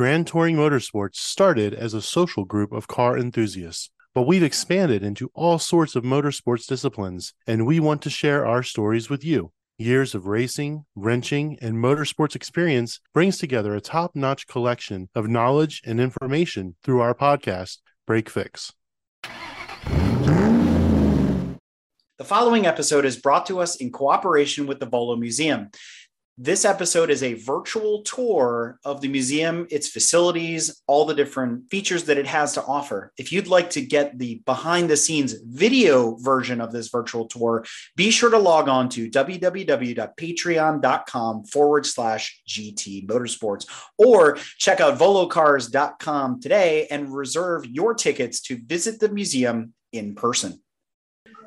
Grand Touring Motorsports started as a social group of car enthusiasts, but we've expanded into all sorts of motorsports disciplines, and we want to share our stories with you. Years of racing, wrenching, and motorsports experience brings together a top notch collection of knowledge and information through our podcast, Break Fix. The following episode is brought to us in cooperation with the Volo Museum. This episode is a virtual tour of the museum, its facilities, all the different features that it has to offer. If you'd like to get the behind the scenes video version of this virtual tour, be sure to log on to www.patreon.com forward slash GT Motorsports or check out volocars.com today and reserve your tickets to visit the museum in person.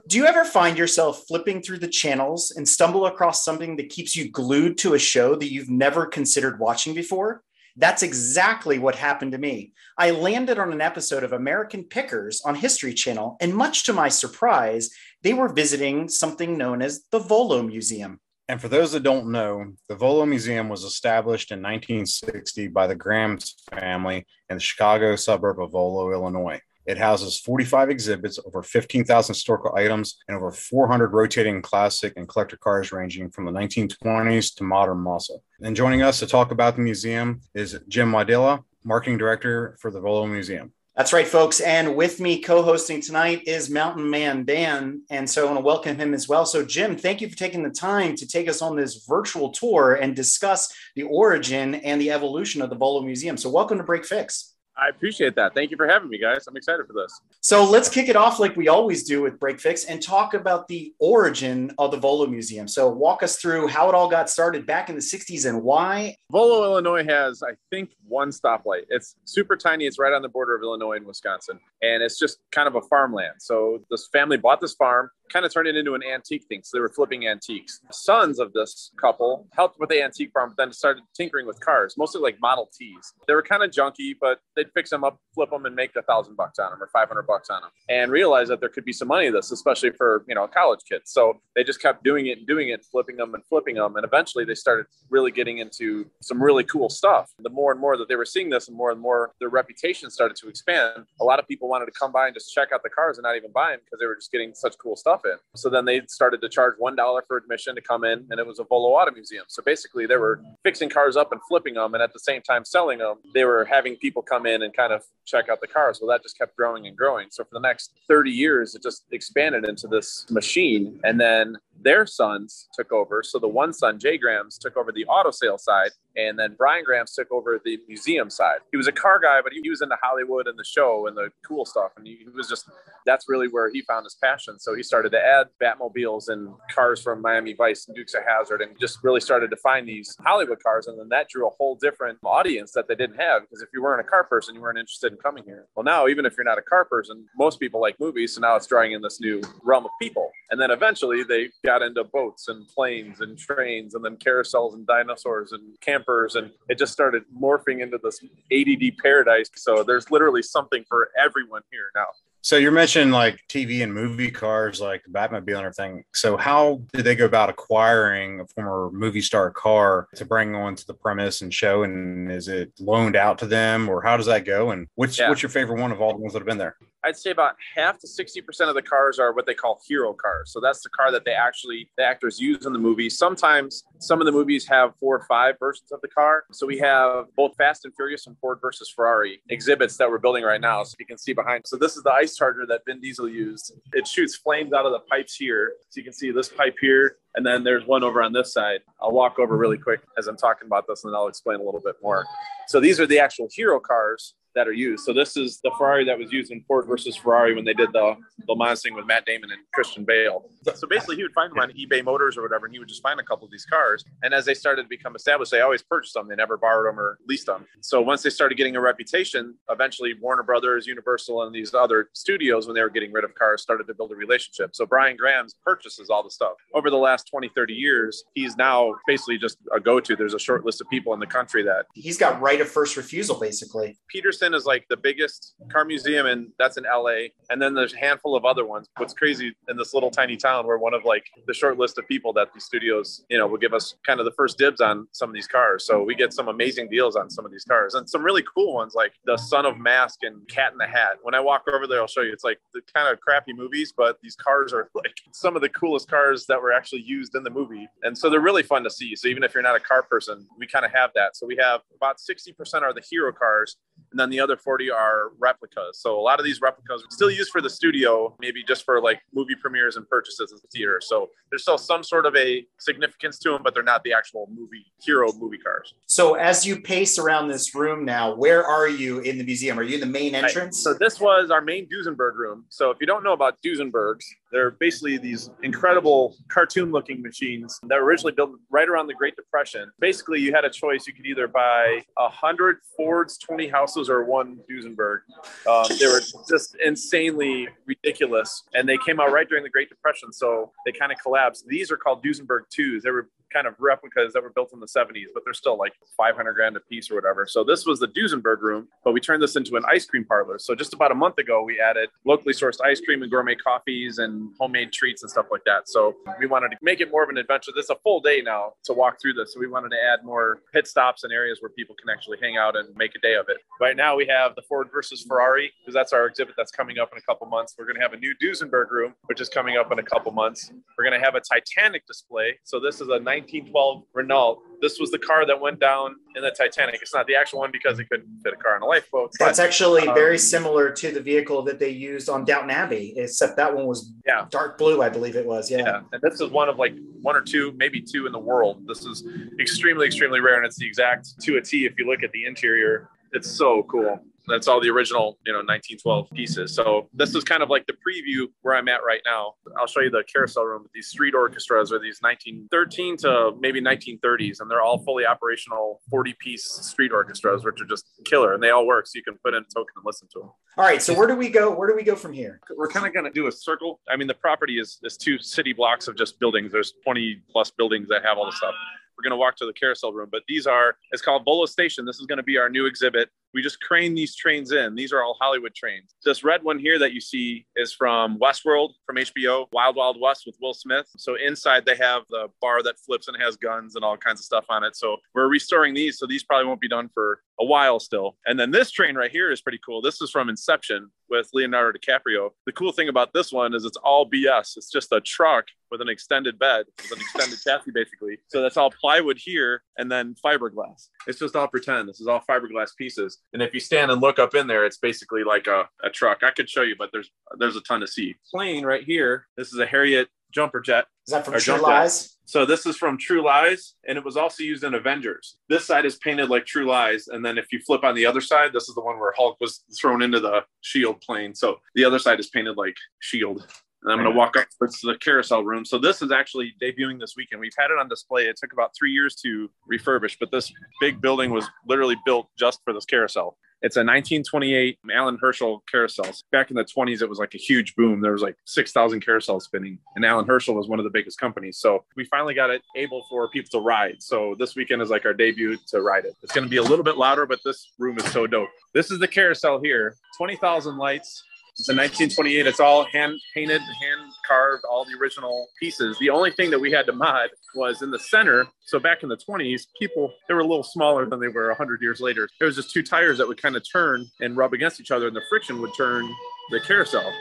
Do you ever find yourself flipping through the channels and stumble across something that keeps you glued to a show that you've never considered watching before? That's exactly what happened to me. I landed on an episode of American Pickers on History Channel, and much to my surprise, they were visiting something known as the Volo Museum. And for those that don't know, the Volo Museum was established in 1960 by the Grams family in the Chicago suburb of Volo, Illinois. It houses 45 exhibits, over 15,000 historical items, and over 400 rotating classic and collector cars ranging from the 1920s to modern muscle. And joining us to talk about the museum is Jim Wojdyla, Marketing Director for the Volo Museum. That's right, folks. And with me co hosting tonight is Mountain Man Dan. And so I want to welcome him as well. So, Jim, thank you for taking the time to take us on this virtual tour and discuss the origin and the evolution of the Volo Museum. So, welcome to Break Fix. I appreciate that. Thank you for having me, guys. I'm excited for this. So let's kick it off like we always do with Break Fix and talk about the origin of the Volo Museum. So walk us through how it all got started back in the 60s and why. Volo, Illinois has, I think, one stoplight. It's super tiny. It's right on the border of Illinois and Wisconsin. And it's just kind of a farmland. So this family bought this farm kind of turned it into an antique thing. So they were flipping antiques. Sons of this couple helped with the antique farm, but then started tinkering with cars, mostly like Model Ts. They were kind of junky, but they'd fix them up, flip them, and make a thousand bucks on them or 500 bucks on them and realize that there could be some money in this, especially for, you know, college kids. So they just kept doing it and doing it, flipping them and flipping them. And eventually they started really getting into some really cool stuff. The more and more that they were seeing this and more and more their reputation started to expand, a lot of people wanted to come by and just check out the cars and not even buy them because they were just getting such cool stuff in. So then they started to charge one dollar for admission to come in, and it was a Volo Auto Museum. So basically, they were fixing cars up and flipping them, and at the same time selling them. They were having people come in and kind of check out the cars. Well, that just kept growing and growing. So for the next 30 years, it just expanded into this machine, and then their sons took over. So the one son, Jay Grams, took over the auto sale side, and then Brian Grams took over the museum side. He was a car guy, but he was into Hollywood and the show and the cool stuff. And he, was just, that's really where he found his passion. So he started to add Batmobiles and cars from Miami Vice and Dukes of Hazzard and just really started to find these Hollywood cars. And then that drew a whole different audience that they didn't have because if you weren't a car person, you weren't interested in coming here. Well, now, even if you're not a car person, most people like movies. So now it's drawing in this new realm of people. And then eventually they got into boats and planes and trains and then carousels and dinosaurs and campers. And it just started morphing into this ADD paradise. So there's literally something for everyone here now. So you're mentioning like TV and movie cars, like the Batmobile and everything. So how did they go about acquiring a former movie star car to bring onto the premise and show? And is it loaned out to them, or how does that go? And which yeah. what's your favorite one of all the ones that have been there? I'd say about half to 60% of the cars are what they call hero cars. So that's the car that they actually, the actors use in the movie. Sometimes some of the movies have four or five versions of the car. So we have both Fast and Furious and Ford versus Ferrari exhibits that we're building right now. So you can see behind. So this is the ice charger that Vin Diesel used. It shoots flames out of the pipes here. So you can see this pipe here. And then there's one over on this side. I'll walk over really quick as I'm talking about this and then I'll explain a little bit more. So these are the actual hero cars that are used. So this is the Ferrari that was used in Ford versus Ferrari when they did the Le Mans thing with Matt Damon and Christian Bale. So basically, he would find them on eBay Motors or whatever, and he would just find a couple of these cars. And as they started to become established, they always purchased them. They never borrowed them or leased them. So once they started getting a reputation, eventually Warner Brothers, Universal, and these other studios, when they were getting rid of cars, started to build a relationship. So Brian Grams purchases all the stuff. Over the last 20, 30 years, he's now basically just a go-to. There's a short list of people in the country that he's got right of first refusal, basically. Petersen is like the biggest car museum, and that's in LA. And then there's a handful of other ones. What's crazy in this little tiny town, we're one of like the short list of people that these studios, you know, will give us kind of the first dibs on some of these cars. So we get some amazing deals on some of these cars and some really cool ones like the Son of Mask and Cat in the Hat. When I walk over there, I'll show you. It's like the kind of crappy movies, but these cars are like some of the coolest cars that were actually used in the movie. And so they're really fun to see. So even if you're not a car person, we kind of have that. So we have about 60% are the hero cars, and then the other 40 are replicas. So a lot of these replicas are still used for the studio, maybe just for like movie premieres and purchases in the theater. So there's still some sort of a significance to them, but they're not the actual movie hero movie cars. So as you pace around this room now, where are you in the museum? Are you in the main entrance? So this was our main Duesenberg room. So if you don't know about Duesenbergs, they're basically these incredible cartoon looking machines that were originally built right around the Great Depression. Basically, you had a choice. You could either buy a hundred Fords, 20 houses, or one Duesenberg. Um, they were just insanely ridiculous. And they came out right during the Great Depression. So they kind of collapsed. These are called Duesenberg 2s. They were kind of replicas that were built in the 70s, but they're still like 500 grand a piece or whatever. So this was the Duesenberg room, but we turned this into an ice cream parlor. So just about a month ago, we added locally sourced ice cream and gourmet coffees and homemade treats and stuff like that. So we wanted to make it more of an adventure. This is a full day now to walk through this. So we wanted to add more pit stops and areas where people can actually hang out and make a day of it. Now we have the Ford versus Ferrari because that's our exhibit that's coming up in a couple months. We're going to have a new Duesenberg room, which is coming up in a couple months. We're going to have a Titanic display. So this is a 1912 Renault. This was the car that went down in the Titanic. It's not the actual one because it couldn't fit a car in a lifeboat. That's but, actually um, very similar to the vehicle that they used on Downton Abbey, except that one was Yeah. dark blue, I believe it was. Yeah. Yeah, and this is one of like one or two, maybe two in the world. This is extremely, extremely rare, and it's the exact to a T. If you look at the interior, it's so cool. That's all the original, you know, 1912 pieces. So this is kind of like the preview where I'm at right now. I'll show you the carousel room with these street orchestras, or these 1913 to maybe 1930s, and they're all fully operational 40-piece street orchestras, which are just killer, and they all work. So you can put in a token and listen to them All right. So where do we go? Where do we go from here? we're kind of going to do a circle. I mean, the property is is two city blocks of just buildings. There's 20 plus buildings that have all the stuff. We're going to walk to the carousel room, but these are it's called Volo Station. This is going to be our new exhibit. We just crane these trains in. These are all Hollywood trains. This red one here that you see is from Westworld from HBO, Wild Wild West with Will Smith. So inside they have the bar that flips and has guns and all kinds of stuff on it. So we're restoring these. So these probably won't be done for a while still. And then this train right here is pretty cool. This is from Inception with Leonardo DiCaprio. The cool thing about this one is it's all BS. It's just a truck with an extended bed, with an extended chassis basically. So that's all plywood here and then fiberglass. It's just all pretend. This is all fiberglass pieces. And if you stand and look up in there, it's basically like a, a truck. I could show you, but there's there's a ton to see. Plane right here. This is a Harrier jumper jet. Is that from True jump that. Lies? So this is from True Lies, and it was also used in Avengers. This side is painted like True Lies, and then if you flip on the other side, this is the one where Hulk was thrown into the Shield plane. So the other side is painted like Shield. And I'm going to walk up to the carousel room. So this is actually debuting this weekend. We've had it on display. It took about three years to refurbish, but this big building was literally built just for this carousel. It's a 1928 Allan Herschell carousel. Back in the 20s, it was like a huge boom. There was like 6,000 carousels spinning, and Allan Herschell was one of the biggest companies. So we finally got it able for people to ride. So this weekend is like our debut to ride it. It's going to be a little bit louder, but this room is so dope. This is the carousel here. 20,000 lights. It's a 1928. It's all hand painted, hand carved, all the original pieces. The only thing that we had to mod was in the center. So back in the 20s, people they were a little smaller than they were 100 years later. It was just two tires that would kind of turn and rub against each other, and the friction would turn the carousel.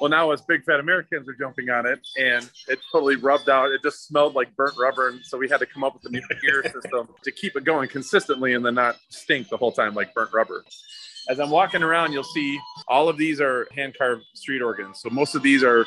Well, now us big fat Americans are jumping on it, and it totally rubbed out. It just smelled like burnt rubber, and so we had to come up with a new gear system to keep it going consistently and then not stink the whole time like burnt rubber as I'm walking around, you'll see all of these are hand carved street organs. So most of these are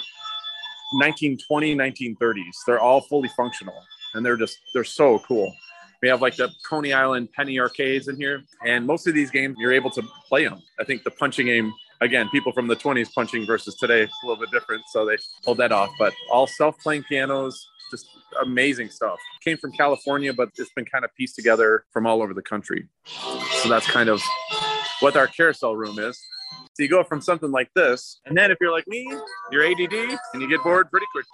1920, 1930s. They're all fully functional and they're just, they're so cool. We have like the Coney Island penny arcades in here. And most of these games, you're able to play them. I think the punching game, again, people from the 20s punching versus today, it's a little bit different. So they pulled that off. But all self playing pianos, just amazing stuff. Came from California, but it's been kind of pieced together from all over the country. So that's kind of what our carousel room is. So you go from something like this, and then if you're like me, you're ADD and you get bored pretty quick.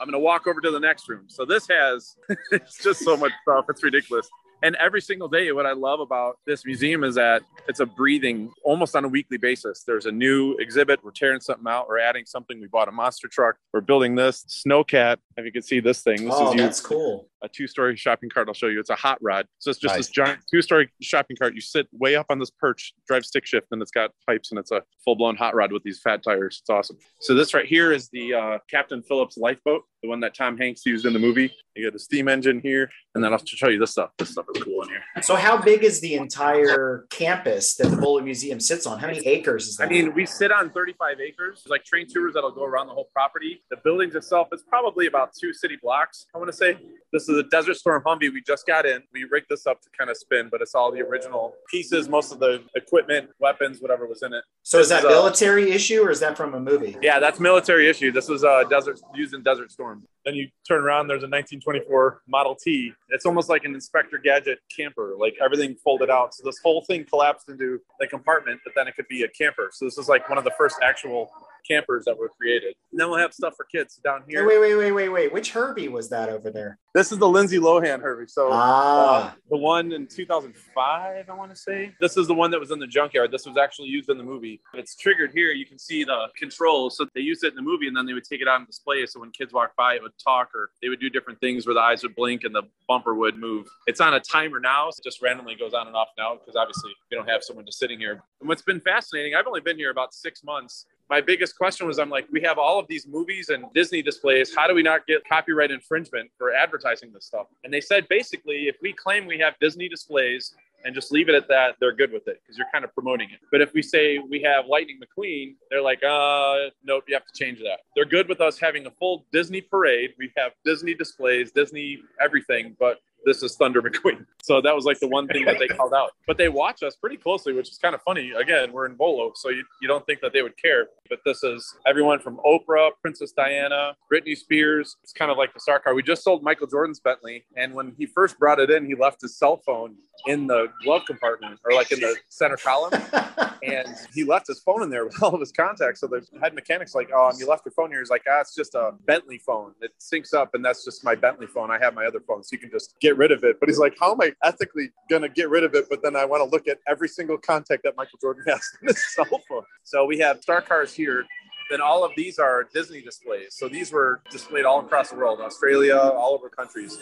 I'm gonna walk over to the next room. So this has it's just so much stuff. It's ridiculous. And every single day, what I love about this museum is that it's a breathing almost on a weekly basis. There's a new exhibit. We're tearing something out. We're adding something. We bought a monster truck. We're building this snowcat. If you can see this thing, this oh, is that's cool. a two-story shopping cart. I'll show you. It's a hot rod. So it's just Nice. this giant two-story shopping cart. You sit way up on this perch, drive stick shift, and it's got pipes, and it's a full-blown hot rod with these fat tires. It's awesome. So this right here is the uh, Captain Phillips lifeboat, the one that Tom Hanks used in the movie. You got a steam engine here, and then I'll show you this stuff. This stuff is cool in here. So, how big is the entire campus that the Volo Museum sits on? How many acres is that? I mean, we sit on 35 acres. There's like train tours that'll go around the whole property. The buildings itself is probably about two city blocks, I want to say. This is a Desert Storm Humvee. We just got in. We rigged this up to kind of spin, but it's all the original pieces, most of the equipment, weapons, whatever was in it. so, is that this is, uh, military issue or is that from a movie? Yeah, that's military issue. This was a desert used in Desert Storm. Then you turn around. There's a 1924 Model T. It's almost like an Inspector Gadget camper, like everything folded out. So this whole thing collapsed into the compartment, but then it could be a camper. So this is like one of the first actual campers that were created. And then we'll have stuff for kids down here. wait, wait, wait, wait, wait. Which Herbie was that over there? This is the Lindsay Lohan Herbie. So Ah, uh, the one in 2005, I want to say. This is the one that was in the junkyard. This was actually used in the movie. It's triggered here. You can see the controls. So they used it in the movie, and then they would take it out on display. So when kids walk by, it would talk, or they would do different things where the eyes would blink and the bumper would move. It's on a timer now. So it just randomly goes on and off now because obviously we don't have someone just sitting here. And what's been fascinating, I've only been here about six months my biggest question was I'm like, we have all of these movies and Disney displays. How do we not get copyright infringement for advertising this stuff? And they said basically, if we claim we have Disney displays and just leave it at that, they're good with it because you're kind of promoting it. But if we say we have Lightning McQueen, they're like, uh, nope, you have to change that. They're good with us having a full Disney parade. We have Disney displays, Disney everything, but this is Thunder McQueen. So that was like the one thing that they called out. But they watch us pretty closely, which is kind of funny. Again, we're in Volo, so you, you don't think that they would care. But this is everyone from Oprah, Princess Diana, Britney Spears. It's kind of like the star car. We just sold Michael Jordan's Bentley. And when he first brought it in, he left his cell phone in the glove compartment or like in the center column and he left his phone in there with all of his contacts. So the head mechanic's like, "Oh, you left your phone here." He's like, "Ah, it's just a Bentley phone. It syncs up, and that's just my Bentley phone. I have my other phone, so you can just get rid of it." But he's like, "How am I ethically gonna get rid of it?" But then I want to look at every single contact that Michael Jordan has on his cell phone. So we have star cars here. Then all of these are Disney displays. So these were displayed all across the world, Australia, all over countries.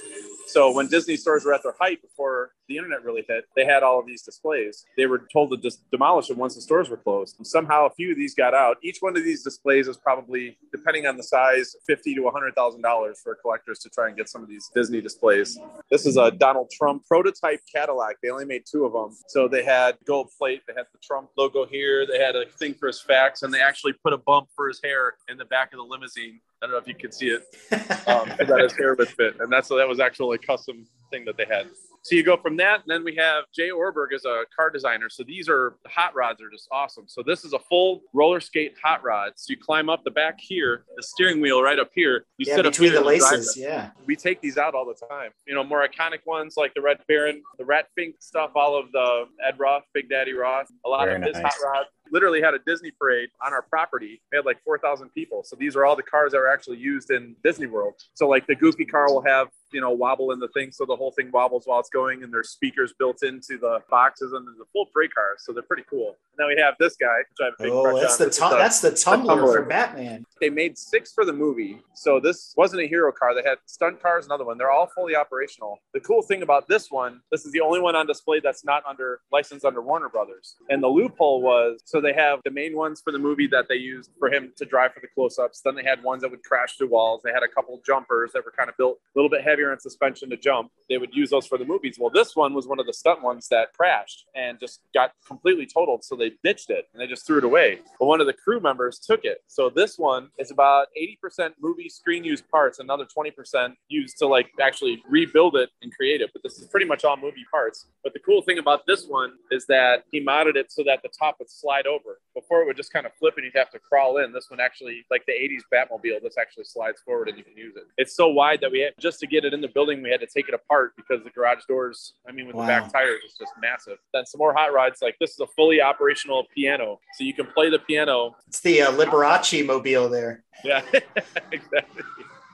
So when Disney stores were at their height before the internet really hit, they had all of these displays. They were told to just demolish them once the stores were closed. And somehow a few of these got out. Each one of these displays is probably, depending on the size, fifty to hundred thousand dollars for collectors to try and get some of these Disney displays. This is a Donald Trump prototype Cadillac. They only made two of them. So they had gold plate, they had the Trump logo here, they had a thing for his fax, and they actually put a bump for his hair in the back of the limousine. I don't know if you can see it um, that his hair would fit. And that's that was actually a custom thing that they had. So you go from that, and then we have Jay Ohrberg as a car designer. So these are the hot rods are just awesome. So this is a full roller skate hot rod. So you climb up the back here, the steering wheel right up here. You yeah, sit up between here the laces. Yeah. We take these out all the time. You know, more iconic ones like the Red Baron, the Rat Fink stuff, all of the Ed Roth, Big Daddy Roth, a lot Very of his nice. hot rod. Literally had a Disney parade on our property. We had like 4,000 people. So these are all the cars that were actually used in Disney World. So like the Goofy car will have you know wobble in the thing, so the whole thing wobbles while it's going, and there's speakers built into the boxes, and there's a full freight car. So they're pretty cool. And then we have this guy, which I have a big Oh, that's the tum- that's the tumbler, tumbler. for Batman. they made six for the movie. So this wasn't a hero car. They had stunt cars, another one. They're all fully operational. The cool thing about this one, this is the only one on display that's not under license under Warner Brothers. And the loophole was so they have the main ones for the movie that they used for him to drive for the close-ups. Then they had ones that would crash through walls. They had a couple jumpers that were kind of built a little bit heavier in suspension to jump. They would use those for the movies. Well, this one was one of the stunt ones that crashed and just got completely totaled. So they ditched it and they just threw it away. But one of the crew members took it. So this one is about 80% movie screen use parts, another 20% used to like actually rebuild it and create it. But this is pretty much all movie parts. But the cool thing about this one is that he modded it so that the top would slide over. Before it would just kind of flip and you'd have to crawl in. This one actually, like the 80s Batmobile, this actually slides forward and you can use it. It's so wide that we just to get it in the building, we had to take it apart because the garage doors, I mean, with Wow. the back tires, it's just massive. Then some more hot rods. Like this is a fully operational piano, so you can play the piano. It's the uh, Liberace mobile there. Yeah, exactly.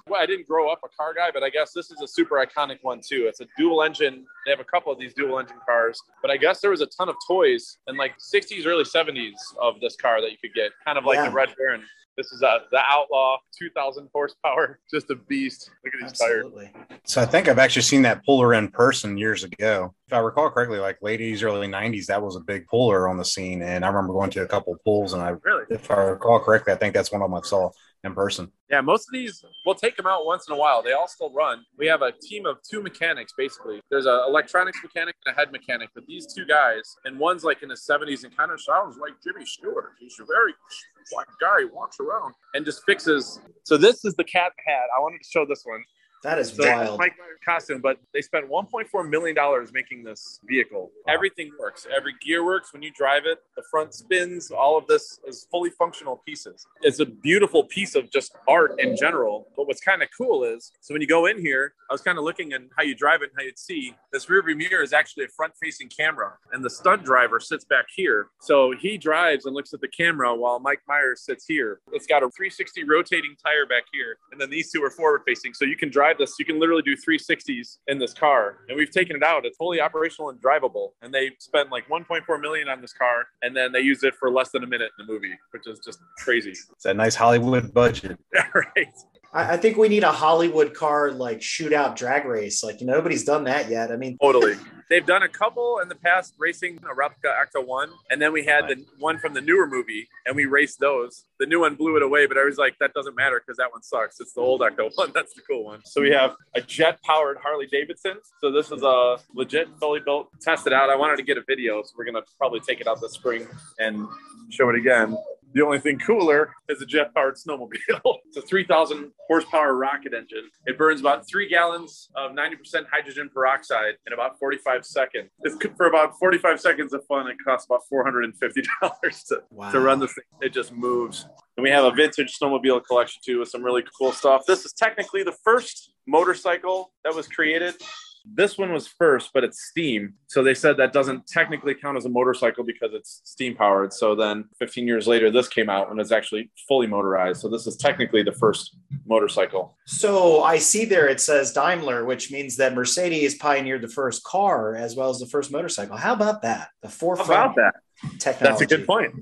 Well, I didn't grow up a car guy, but I guess this is a super iconic one too. It's a dual engine. They have a couple of these dual engine cars, but I guess there was a ton of toys in like 60s, early 70s of this car that you could get, kind of like Yeah. the Red Baron. This is a, the Outlaw, 2,000 horsepower, just a beast. Look at these tires. Absolutely. So I think I've actually seen that puller in person years ago. If I recall correctly, like late 80s, early 90s, that was a big puller on the scene. And I remember going to a couple pulls, and I, Really? if I recall correctly, I think that's one of them I saw in person. Yeah, most of these we'll take them out once in a while. They all still run. We have a team of two mechanics basically. There's an electronics mechanic and a head mechanic, but these two guys, and one's like in his 70s and kind of sounds like Jimmy Stewart. He's a very black guy, he walks around and just fixes. So this is the cat hat. I wanted to show this one. That is So wild. Mike Myers costume, but they spent 1.4 million dollars making this vehicle. Everything works. Every gear works when you drive it. The front spins. All of this is fully functional pieces. It's a beautiful piece of just art in general. But what's kind of cool is, so when you go in here, I was kind of looking at how you drive it and how you'd see this rear view mirror is actually a front-facing camera, and the stunt driver sits back here. So he drives and looks at the camera while Mike Myers sits here. It's got a 360 rotating tire back here, and then these two are forward-facing. So you can drive this. You can literally do 360s in this car, and we've taken it out. It's fully operational and drivable. And they spent like 1.4 million on this car, and then they used it for less than a minute in the movie, which is just crazy. It's a nice Hollywood budget. right. I, I think we need a Hollywood car like shootout drag race. Like nobody's done that yet. I mean, Totally. They've done a couple in the past racing a replica Ecto 1. And then we had the one from the newer movie and we raced those. The new one blew it away, but I was like, that doesn't matter because that one sucks. It's the old Ecto 1. That's the cool one. So we have a jet powered Harley Davidson. So this is a legit, fully built, tested out. I wanted to get a video. So we're going to probably take it out this spring and show it again. The only thing cooler is a jet powered snowmobile. it's a 3,000 horsepower rocket engine. It burns about three gallons of 90% hydrogen peroxide in about 45 seconds. It's good for about 45 seconds of fun. It costs about $450 to, wow. to run this thing. It just moves. And we have a vintage snowmobile collection too with some really cool stuff. This is technically the first motorcycle that was created. This one was first, but it's steam. So they said that doesn't technically count as a motorcycle because it's steam powered. So then 15 years later, this came out and it's actually fully motorized. So this is technically the first motorcycle. So I see there it says Daimler, which means that Mercedes pioneered the first car as well as the first motorcycle. How about that? The How forefront about that? technology. That's a good point.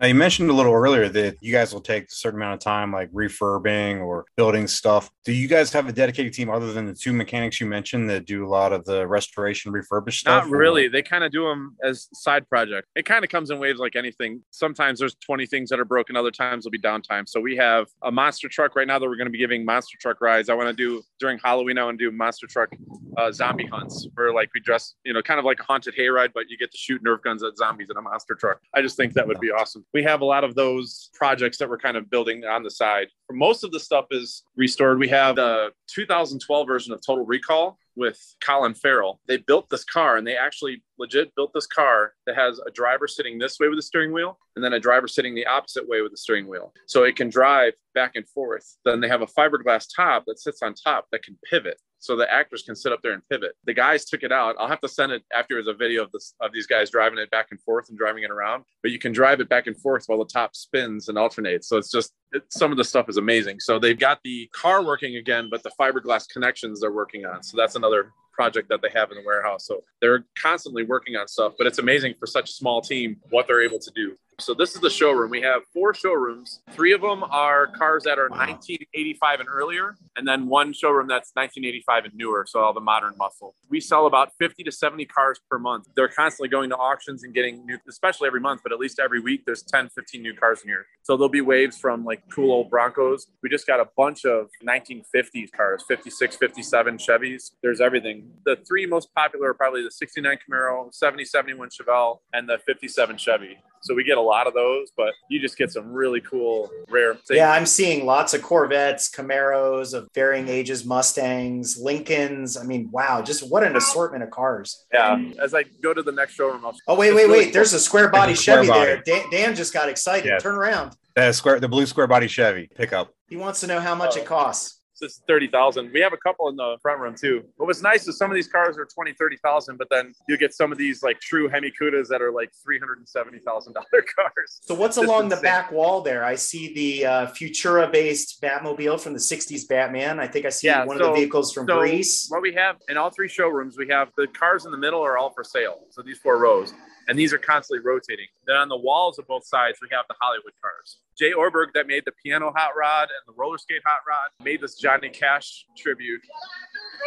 Now, you mentioned a little earlier that you guys will take a certain amount of time, like refurbing or building stuff. Do you guys have a dedicated team other than the two mechanics you mentioned that do a lot of the restoration, refurbished stuff? Not really. They kind of do them as side project. It kind of comes in waves like anything. Sometimes there's 20 things that are broken. Other times there'll be downtime. So we have a monster truck right now that we're going to be giving monster truck rides. I want to do during Halloween. I want to do monster truck uh, zombie hunts where like we dress, you know, kind of like a haunted hayride, but you get to shoot Nerf guns at zombies in a monster truck. I just think that would be awesome. We have a lot of those projects that we're kind of building on the side. Most of the stuff is restored. We have the 2012 version of Total Recall with Colin Farrell. They built this car and they actually legit built this car that has a driver sitting this way with the steering wheel and then a driver sitting the opposite way with the steering wheel. So it can drive back and forth. Then they have a fiberglass top that sits on top that can pivot. So the actors can sit up there and pivot. The guys took it out. I'll have to send it afterwards a video of this of these guys driving it back and forth and driving it around. But you can drive it back and forth while the top spins and alternates. So it's just it, some of the stuff is amazing. So they've got the car working again, but the fiberglass connections they're working on. So that's another project that they have in the warehouse. So they're constantly working on stuff, but it's amazing for such a small team what they're able to do. So this is the showroom. We have four showrooms. Three of them are cars that are Wow. 1985 and earlier, and then one showroom that's 1985 and newer. So all the modern muscle. We sell about 50 to 70 cars per month. They're constantly going to auctions and getting new, especially every month, but at least every week there's 10, 15 new cars in here. So there'll be waves from like cool old Broncos. We just got a bunch of 1950s cars, 56, 57 Chevys. There's everything. The three most popular are probably the 69 Camaro, 70, 71 Chevelle, and the 57 Chevy. So we get a lot of those, but you just get some really cool, rare. things. Yeah, I'm seeing lots of Corvettes, Camaros of varying ages, Mustangs, Lincolns. I mean, wow, just what an assortment of cars. yeah. As I go to the next showroom, I'll Oh, wait, wait, really wait. There's a square body a square Chevy body. there. Dan, Dan just got excited. Yeah. Turn around. The square, the blue square body Chevy pickup. He wants to know how much Oh. it costs. So this is 30,000. We have a couple in the front room too. But what's nice is some of these cars are 20, 30,000, but then you get some of these like true Hemi Cudas that are like $370,000 cars. So what's Just along the back wall there? I see the uh, Futura-based Batmobile from the '60s Batman. I think I see Yeah, one so- of the vehicles from So Grease. what we have in all three showrooms, we have the cars in the middle are all for sale. So these four rows, and these are constantly rotating. Then on the walls of both sides, we have the Hollywood cars. Jay Ohrberg, that made the piano hot rod and the roller skate hot rod, made this Johnny Cash tribute.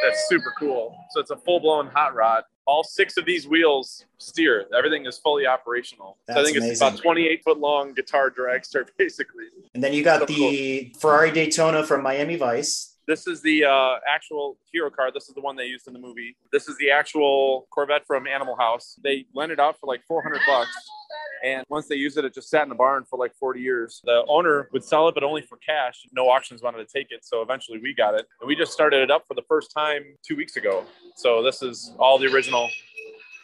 That's super cool. So it's a full blown hot rod. All six of these wheels steer. Everything is fully operational. That's so I think it's about 28 foot long guitar dragster, basically. And then you got So the Ferrari Daytona from Miami Vice. This is the uh, actual hero car. This is the one they used in the movie. This is the actual Corvette from Animal House. They lent it out for like 400 bucks. And once they used it, it just sat in the barn for like 40 years. The owner would sell it, but only for cash. No auctions wanted to take it. So eventually we got it. And we just started it up for the first time two weeks ago. So this is all the original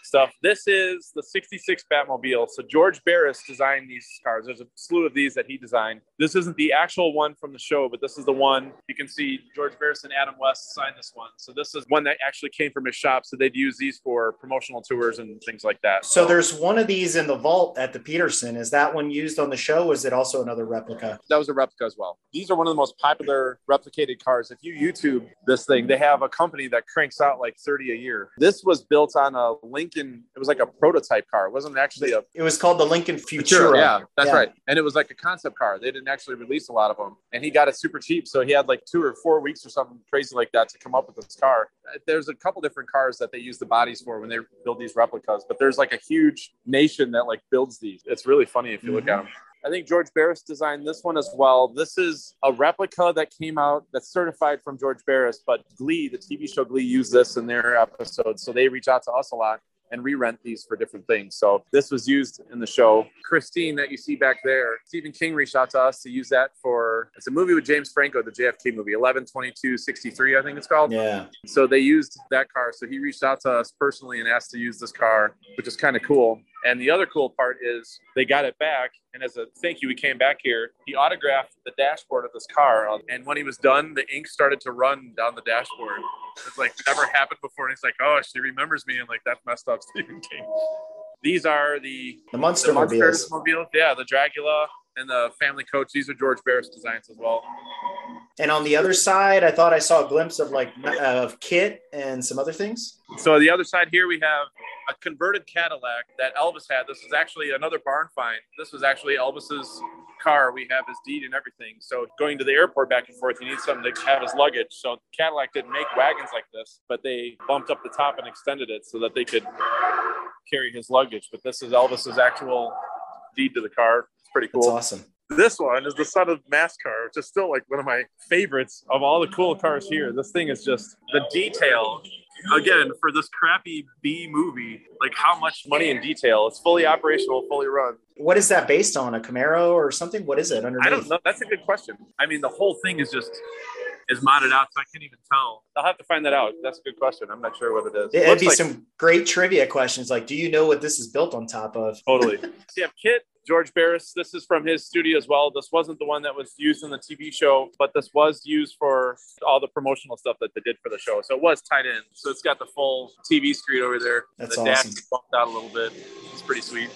stuff. This is the 66 Batmobile. So George Barris designed these cars. There's a slew of these that he designed. This isn't the actual one from the show, but this is the one you can see George Barris and Adam West signed this one. So this is one that actually came from his shop. So they'd use these for promotional tours and things like that. So there's one of these in the vault at the Petersen. Is that one used on the show? Or is it also another replica? that was a replica as well. These are one of the most popular replicated cars. If you YouTube this thing, they have a company that cranks out like 30 a year. This was built on a Lincoln, it was like a prototype car. It wasn't actually a It was called the Lincoln Futura. Yeah, that's Yeah. right. And it was like a concept car. They didn't actually release a lot of them. And he got it super cheap. So he had like two or four weeks or something crazy like that to come up with this car. Uh, there's a couple different cars that they use the bodies for when they build these replicas, but there's like a huge nation that like builds these. It's really funny if you look at mm-hmm. them. I think George Barris designed this one as well. This is a replica that came out that's certified from George Barris, but Glee, the TV show Glee, used this in their episodes. So they reach out to us a lot and re-rent these for different things. So this was used in the show. Christine that you see back there, Stephen King reached out to us to use that for it's a movie with James Franco, the JFK movie, 11 22 63, I think it's called. Yeah. So they used that car. So he reached out to us personally and asked to use this car, which is kind of cool. And the other cool part is they got it back. And as a thank you, we came back here. He autographed the dashboard of this car. Um, and when he was done, the ink started to run down the dashboard. It's like never happened before. And he's like, oh, she remembers me. And like, that's messed up, Stephen King. These are the The the Munster mobiles. mobile. Yeah, the Dragula and the family coach. These are George Barris designs as well. And on the other side, I thought I saw a glimpse of like uh, of KITT and some other things. So the other side here we have a converted Cadillac that Elvis had. This is actually another barn find. This was actually Elvis's car. We have his deed and everything. So going to the airport back and forth, you need something to have his luggage. So Cadillac didn't make wagons like this, but they bumped up the top and extended it so that they could carry his luggage. But this is Elvis's actual deed to the car. It's pretty That's cool. awesome. This one is the son of NASCAR, which is still like one of my favorites of all the cool cars here. This thing is just the detail. Again, for this crappy B movie, like how much money in detail. It's fully operational, fully run. What is that based on? A Camaro or something? What is it underneath? I don't know. That's a good question. I mean, the whole thing is just is modded out, so I can't even tell. I'll have to find that out. That's a good question. I'm not sure what it is. It'd Looks be like- some great trivia questions like, do you know what this is built on top of? Totally. so you have KITT, George Barris. This is from his studio as well. This wasn't the one that was used in the TV show, but this was used for all the promotional stuff that they did for the show. So it was tied in. So it's got the full TV screen over there. That's the dash awesome. is bumped out a little bit. It's pretty sweet.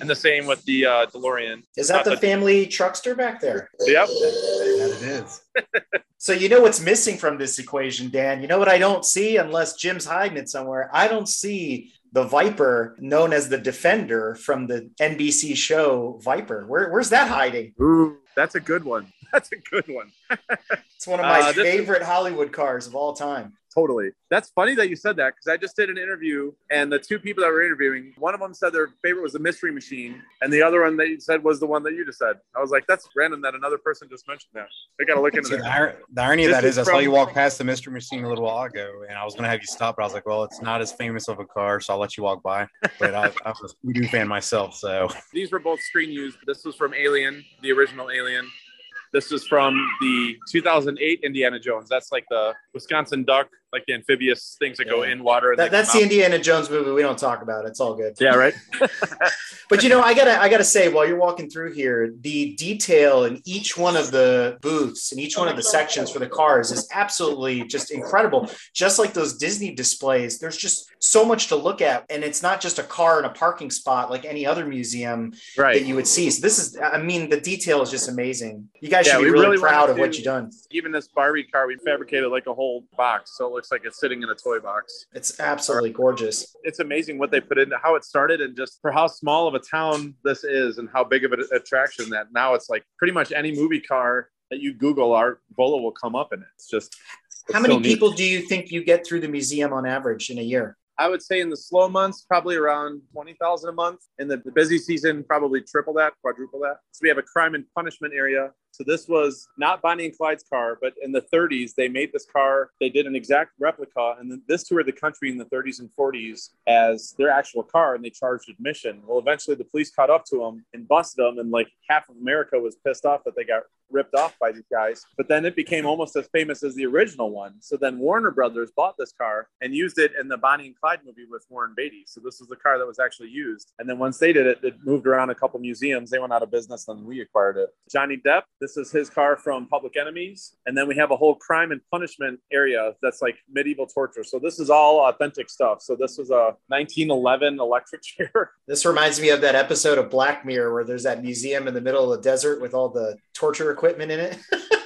And the same with the uh, DeLorean. Is that the Not family truckster back there? Yep. That it is. So you know what's missing from this equation, Dan? You know what I don't see unless Jim's hiding it somewhere? I don't see the Viper known as the Defender from the NBC show Viper. Where, where's that hiding? Ooh, that's a good one. That's a good one. It's one of my Uh, favorite Hollywood cars of all time. Totally. That's funny that you said that because I just did an interview and the two people that were interviewing, one of them said their favorite was the Mystery Machine, and the other one they said was the one that you just said. I was like, that's random that another person just mentioned that. They got to look into the, that. the irony of This that is is, I saw you walk past the Mystery Machine a little while ago, and I was going to have you stop, but I was like, well, it's not as famous of a car, so I'll let you walk by. But I, I'm a Scooby-Doo fan myself, so These were both screen used. This was from Alien, the original Alien. This is from the 2008 Indiana Jones. That's like the Wisconsin duck like the amphibious things that go in water. And That, that's the out. Indiana Jones movie. We don't talk about it. It's all good. Yeah, right. But you know, I gotta I gotta say, while you're walking through here, the detail in each one of the booths and each one of the sections for the cars is absolutely just incredible. Just like those Disney displays, there's just so much to look at, and it's not just a car in a parking spot like any other museum that you would see. So this is, I mean, the detail is just amazing. You guys Yeah, should be really, really proud of what you've done. Even this Barbie car, we fabricated like a whole box, so looks like it's sitting in a toy box. It's absolutely gorgeous. It's amazing what they put into how it started, and just for how small of a town this is, and how big of an attraction that now it's like pretty much any movie car that you Google, our Volo will come up in it. It's just it's How many so neat. people do you think you get through the museum on average in a year? I would say in the slow months, probably around 20,000 a month. In the busy season, probably triple that, quadruple that. So we have a crime and punishment area. So this was not Bonnie and Clyde's car, but in the 30s, they made this car. They did an exact replica, and then this toured the country in the 30s and 40s as their actual car, and they charged admission. Well, eventually the police caught up to them and busted them, and like half of America was pissed off that they got ripped off by these guys. But then it became almost as famous as the original one. So then Warner Brothers bought this car and used it in the Bonnie and Clyde movie with Warren Beatty. So this was the car that was actually used. And then once they did it, it moved around a couple museums. They went out of business, and we acquired it. Johnny Depp, this is his car from Public Enemies. And then we have a whole crime and punishment area that's like medieval torture. So this is all authentic stuff. So this was a 1911 electric chair. This reminds me of that episode of Black Mirror where there's that museum in the middle of the desert with all the torture equipment in it.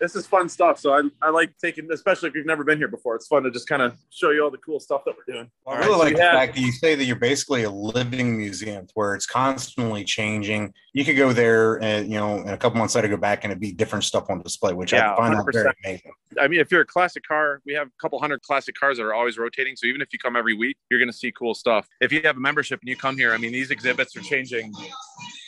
this is fun stuff. So I, I like taking, especially if you've never been here before. It's fun to just kind of show you all the cool stuff that we're doing. I All really right, like we the have- fact that you say that you're basically a living museum where it's constantly changing. You could go there and, you know, in a couple months later, go back and it'd be different stuff on display, which Yeah, I find that very 100%. amazing. I mean, if you're a classic car, we have a couple hundred classic cars that are always rotating. So even if you come every week, you're going to see cool stuff. If you have a membership and you come here, I mean, these exhibits are changing.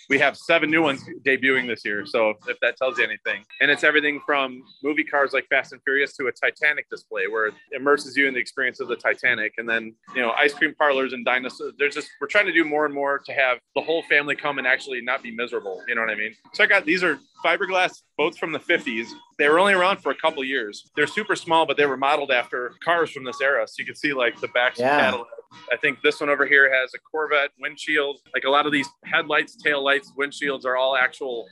We have seven new ones debuting this year. So if that tells you anything, and it's everything from movie cars like Fast and Furious to a Titanic display where it immerses you in the experience of the Titanic. And then, you know, ice cream parlors and dinosaurs. There's just, we're trying to do more and more to have the whole family come and actually not be miserable. You know what I mean? Check out, these are fiberglass boats from the 50s. They were only around for a couple years. They're super small, but they were modeled after cars from this era. So you can see like the backs Yeah. of Cadillac. I think this one over here has a Corvette windshield. Like a lot of these headlights, tail lights, windshields are all actual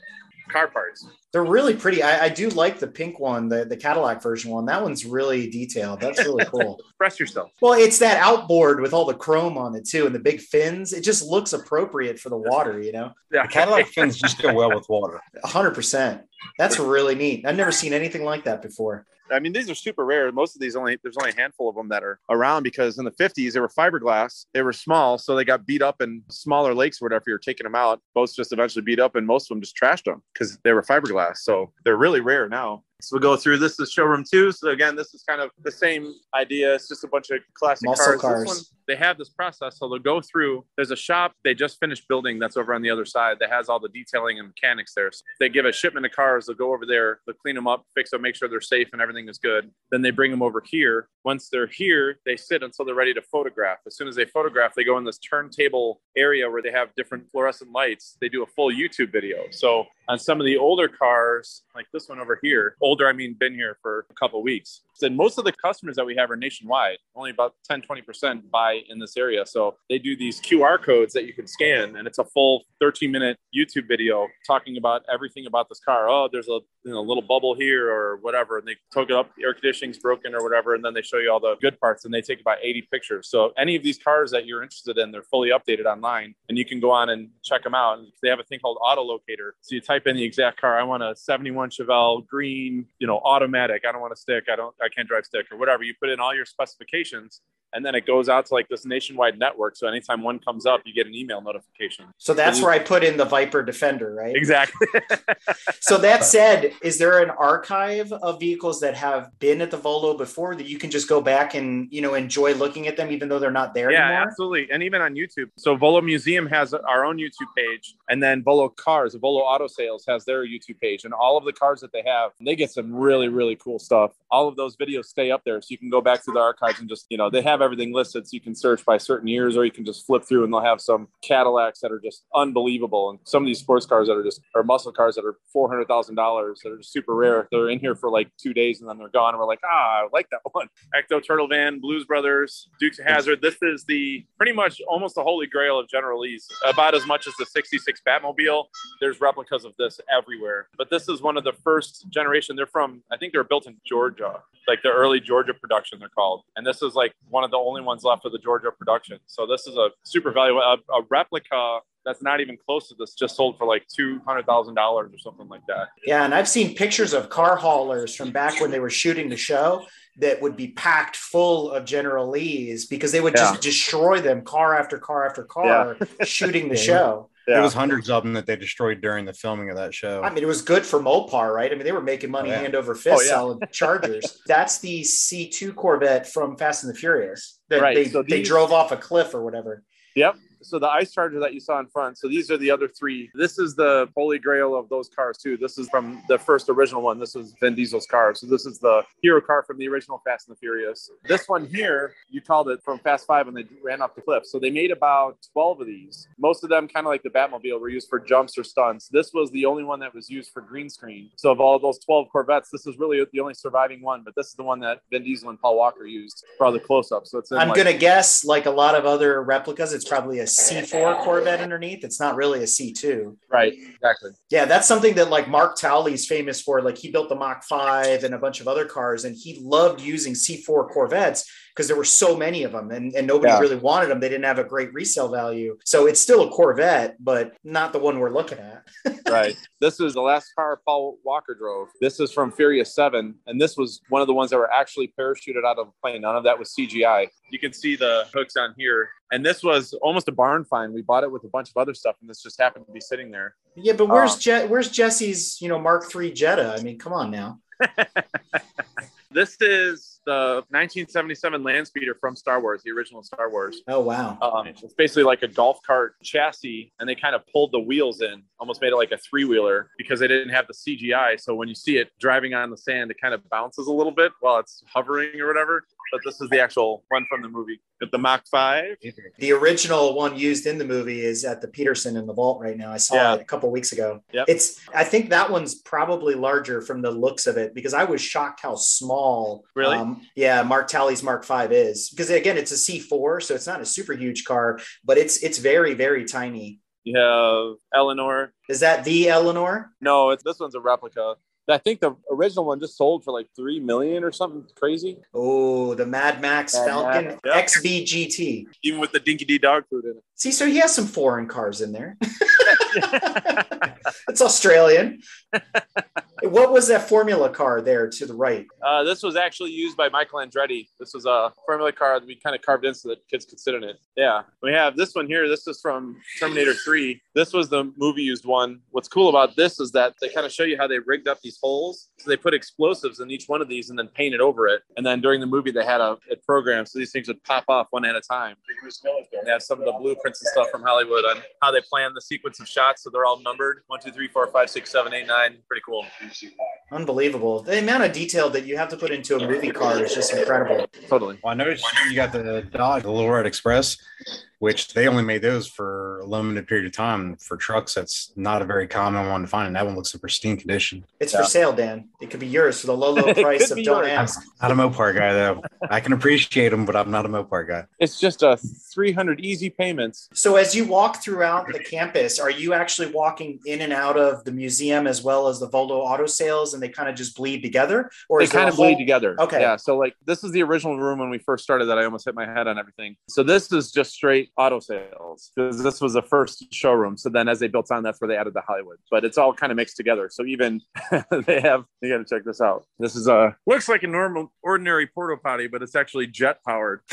car parts. They're really pretty. I, I do like the pink one, the, the Cadillac version one. That one's really detailed. That's really cool. Express yourself. well, it's that outboard with all the chrome on it too and the big fins. It just looks appropriate for the water, you know? Yeah. The Cadillac fins just go well with water. 100%. That's really neat. I've never seen anything like that before. I mean, these are super rare. Most of these only there's only a handful of them that are around because in the 50s they were fiberglass. They were small, so they got beat up in smaller lakes or whatever. You're taking them out. Boats just eventually beat up, and most of them just trashed them because they were fiberglass. So they're really rare now. So we'll go through this is showroom two. So again, this is kind of the same idea. It's just a bunch of classic Muscle cars. cars. This one, they have this process. So they'll go through, there's a shop they just finished building that's over on the other side that has all the detailing and mechanics there. So they give a shipment of cars, they'll go over there, they'll clean them up, fix them, make sure they're safe and everything is good. Then they bring them over here. Once they're here, they sit until they're ready to photograph. As soon as they photograph, they go in this turntable area where they have different fluorescent lights. They do a full YouTube video. So on some of the older cars, like this one over here, older, I mean, been here for a couple weeks. And most of the customers that we have are nationwide. Only about 10, 20% buy in this area. So they do these QR codes that you can scan, and it's a full 13 minute YouTube video talking about everything about this car. Oh, there's a you know, little bubble here or whatever. And they took it up, the air conditioning's broken or whatever. And then they show you all the good parts and they take about 80 pictures. So any of these cars that you're interested in, they're fully updated online and you can go on and check them out. They have a thing called auto locator. So you type in the exact car. I want a 71 Chevelle green, you know, automatic. I don't want to stick. I don't, I can't drive stick or whatever. You put in all your specifications and then it goes out to like this nationwide network. So anytime one comes up, you get an email notification. So that's where I put in the Viper Defender, right? Exactly. So that said, is there an archive of vehicles that have been at the Volo before that you can just go back and you know enjoy looking at them even though they're not there yeah, anymore? absolutely. And even on YouTube. So Volo Museum has our own YouTube page, and then Volo Cars, Volo Auto Sales has their YouTube page, and all of the cars that they have, they get some really, really cool stuff. All of those videos stay up there, so you can go back to the archives and just, you know, they have have everything listed so you can search by certain years or you can just flip through and they'll have some Cadillacs that are just unbelievable and some of these sports cars that are just or muscle cars that are four hundred thousand dollars that are just super rare. They're in here for like two days and then they're gone and we're like, ah, I like that one. Ecto Turtle Van, Blues Brothers, Dukes of Hazzard. This is the pretty much almost the holy grail of General Lee's. About as much as the 66 Batmobile, there's replicas of this everywhere. But this is one of the first generation. They're from, I think they're built in Georgia, like the early Georgia production, they're called. And this is like one of the only ones left of the Georgia production. So this is a super valuable, a, a replica that's not even close to this just sold for like $200,000 or something like that. Yeah. And I've seen pictures of car haulers from back when they were shooting the show that would be packed full of General Lee's because they would Yeah. just destroy them car after car after car shooting the Yeah. show. There was hundreds of them that they destroyed during the filming of that show. I mean, it was good for Mopar, right? I mean, they were making money Oh, yeah. hand over oh, fist Oh, yeah. selling Chargers. That's the C2 Corvette from Fast and the Furious that Right, they, so they drove off a cliff or whatever. Yep. So the ice charger that you saw in front. So these are the other three. This is the holy grail of those cars too. This is from the first original one. This is Vin Diesel's car. So this is the hero car from the original Fast and the Furious. This one here, you called it from Fast Five when they ran off the cliff. So they made about 12 of these. Most of them, kind of like the Batmobile, were used for jumps or stunts. This was the only one that was used for green screen. So of all those 12 Corvettes, this is really the only surviving one. But this is the one that Vin Diesel and Paul Walker used for all the close-ups. So it's in I'm like- going to guess, like a lot of other replicas, it's probably a C4 Corvette underneath. It's not really a C2. right, exactly. Yeah, that's something that like Mark Towley's famous for. Like he built the Mach 5 and a bunch of other cars, and he loved using C4 Corvettes because there were so many of them and, and nobody Yeah. really wanted them. They didn't have a great resale value. So it's still a Corvette, but not the one we're looking at. right. This is the last car Paul Walker drove. This is from Furious 7. And this was one of the ones that were actually parachuted out of a plane. None of that was CGI. You can see the hooks on here. And this was almost a barn find. We bought it with a bunch of other stuff, and this just happened to be sitting there. Yeah, but where's Um, Je- where's Jesse's, you know, Mark III Jetta? I mean, come on now. This is the 1977 land speeder from Star Wars, the original Star Wars. Oh wow. Um, it's basically like a golf cart chassis, and they kind of pulled the wheels in, almost made it like a three wheeler because they didn't have the CGI. So when you see it driving on the sand, it kind of bounces a little bit while it's hovering or whatever. But this is the actual one from the movie with the Mach 5. The original one used in the movie is at the Petersen in the vault right now. I saw Yeah. it a couple weeks ago. Yep. It's I think that one's probably larger from the looks of it because I was shocked how small Really? um, yeah, Mark Talley's Mach 5 is. Because again, it's a C4, so it's not a super huge car, but it's it's very, very tiny. You have Eleanor. Is that the Eleanor? No, it's this one's a replica. I think the original one just sold for like three million or something crazy, Oh, the Mad Max Mad Falcon Max, yep. XB GT. even with the Dinki-Di dog food in See, so he has some foreign cars in there. it. it's Australian. what was that formula car there to the right? Uh, this was actually used by Michael Andretti. This was a Formula car that we kind of carved in so that kids could sit in it. Yeah. We have this one here. This is from Terminator 3. This was the movie used one. What's cool about this is that they kind of show you how they rigged up these holes. So they put explosives in each one of these and then painted over it. And then during the movie, they had a, a program so these things would pop off one at a time. They have some of the blueprints and stuff from Hollywood on how they plan the sequence of shots. So they're all numbered one, two, three, four, five, six, seven, eight, nine. Pretty cool. Unbelievable. The amount of detail that you have to put into a movie car is just incredible. Totally. Well, I noticed you got the Dodge, the Little Red Express, which they only made those for a limited period of time for trucks. That's not a very common one to find, and that one looks in pristine condition. It's Yeah. for sale, Dan. It could be yours for the low, low price of don't yours. I'm ask. not a Mopar guy though. I can appreciate them, but I'm not a Mopar guy. It's just a 300 easy payments. So as you walk throughout the campus, are you actually walking in and out of the museum as well as the Volo auto sales and they kind of just bleed together? Or They is kind a of bleed together. Okay. Yeah. So like this is the original room when we first started that I almost hit my head on everything. So this is just straight auto sales because this was the first showroom. So then as they built on, that's where they added the Hollywood. But it's all kind of mixed together. So even they have you got to check this out. This is a looks like a normal ordinary porta potty, but it's actually jet powered.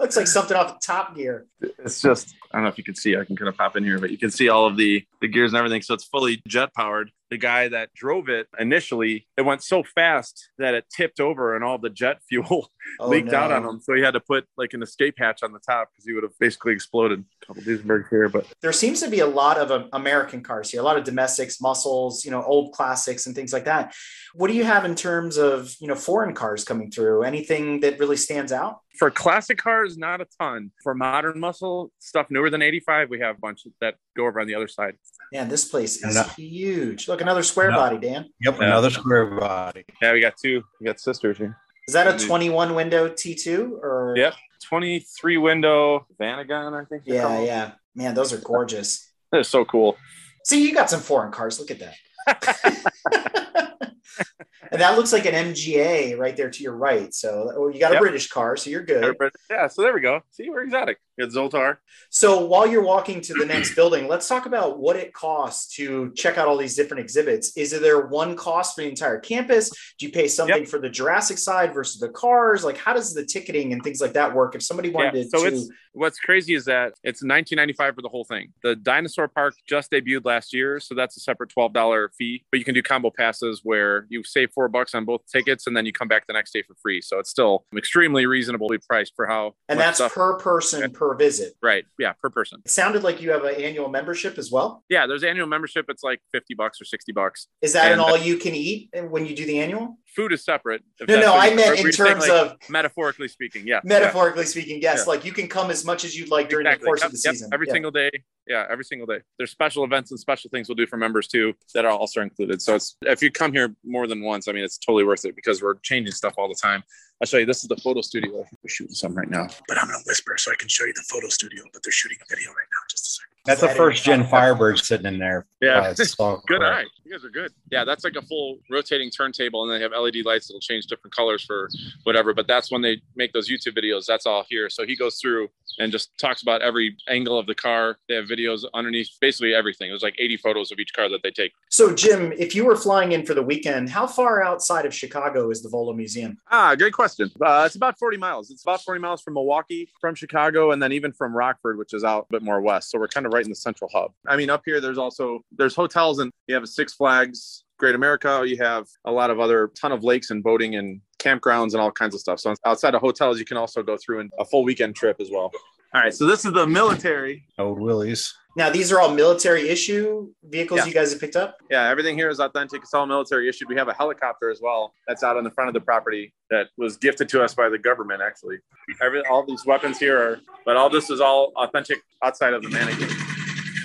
Looks like something off the top gear. it's just I don't know if you can see. I can kind of pop in here, but you can see all of the the gears and everything. So it's fully jet powered. The guy that drove it initially, it went so fast that it tipped over and all the jet fuel Oh, leaked out on him. So he had to put like an escape hatch on the top because he would have basically exploded. couple Duesenbergs here, but there seems to be a lot of um, American cars here, a lot of domestics, muscles, you know, old classics and things like that. What do you have in terms of, you know, foreign cars coming through? Anything that really stands out? For classic cars, not a ton. For modern muscle stuff newer than 85, we have a bunch that go over on the other side. Man, this place is huge. Look, another square No. body, Dan. Yep, Yeah. another square body. Yeah, we got two. We got sisters here. Is that a 21 window T2 or? Yep. 23 window Vanagon, I think. Yeah, them. yeah. Man, those are gorgeous. They're so cool. See, you got some foreign cars. Look at that. and that looks like an MGA right there to your right. So oh, you got a Yep. British car, so you're good. Yeah, so there we go. See, we're exotic. Got Zoltar. So while you're walking to the next building, let's talk about what it costs to check out all these different exhibits. Is there one cost for the entire campus? Do you pay something for the Jurassic side versus the cars? Like, how does the ticketing and things like that work? If somebody wanted Yeah, so to, it's what's crazy is that it's 1995 for the whole thing. The dinosaur park just debuted last year, so that's a separate $12 fee. But you can do combo passes where you save four bucks on both tickets, and then you come back the next day for free. So it's still extremely reasonably priced for how and that's per person per visit. right. Yeah, per person. It sounded like you have an annual membership as well. Yeah, there's annual membership. It's like 50 bucks or 60 bucks. Is that an all you can eat when you do the annual? Food is separate. No, no, I meant in terms like, of metaphorically speaking. Yeah. metaphorically speaking. Yes, Yeah. like you can come as much as you'd like during Exactly. the course Yep, of the yep, season. Every Yeah. single day. Yeah, every single day. There's special events and special things we'll do for members too that are also included. So it's if you come here more than once, I mean, it's totally worth it because we're changing stuff all the time. I'll show you. This is the photo studio. We're shooting some right now, but I'm gonna whisper so I can show you the photo studio. But they're shooting a video right now. Just a second. That's a first gen Firebird sitting in there. Yeah. Uh, Good correct. eye. You guys are good. Yeah, that's like a full rotating turntable, and they have LED lights that'll change different colors for whatever. But that's when they make those YouTube videos. That's all here. So he goes through and just talks about every angle of the car. They have videos underneath, basically everything. There's like 80 photos of each car that they take. So, Jim, if you were flying in for the weekend, how far outside of Chicago is the Volo Museum? Ah, great question. Uh, it's about 40 miles. It's about 40 miles from Milwaukee, from Chicago, and then even from Rockford, which is out a bit more west. So we're kind of right in the central hub. I mean, up here, there's also there's hotels, and you have a Six Flags, Great America. You have a lot of other ton of lakes and boating and campgrounds and all kinds of stuff. So outside of hotels, you can also go through in a full weekend trip as well. All right, so this is the military. Old Willys. Now, these are all military issue vehicles Yeah. you guys have picked up. Yeah, everything here is authentic. It's all military issued. We have a helicopter as well that's out on the front of the property that was gifted to us by the government, actually. Every, all these weapons here are, but all this is all authentic outside of the mannequin.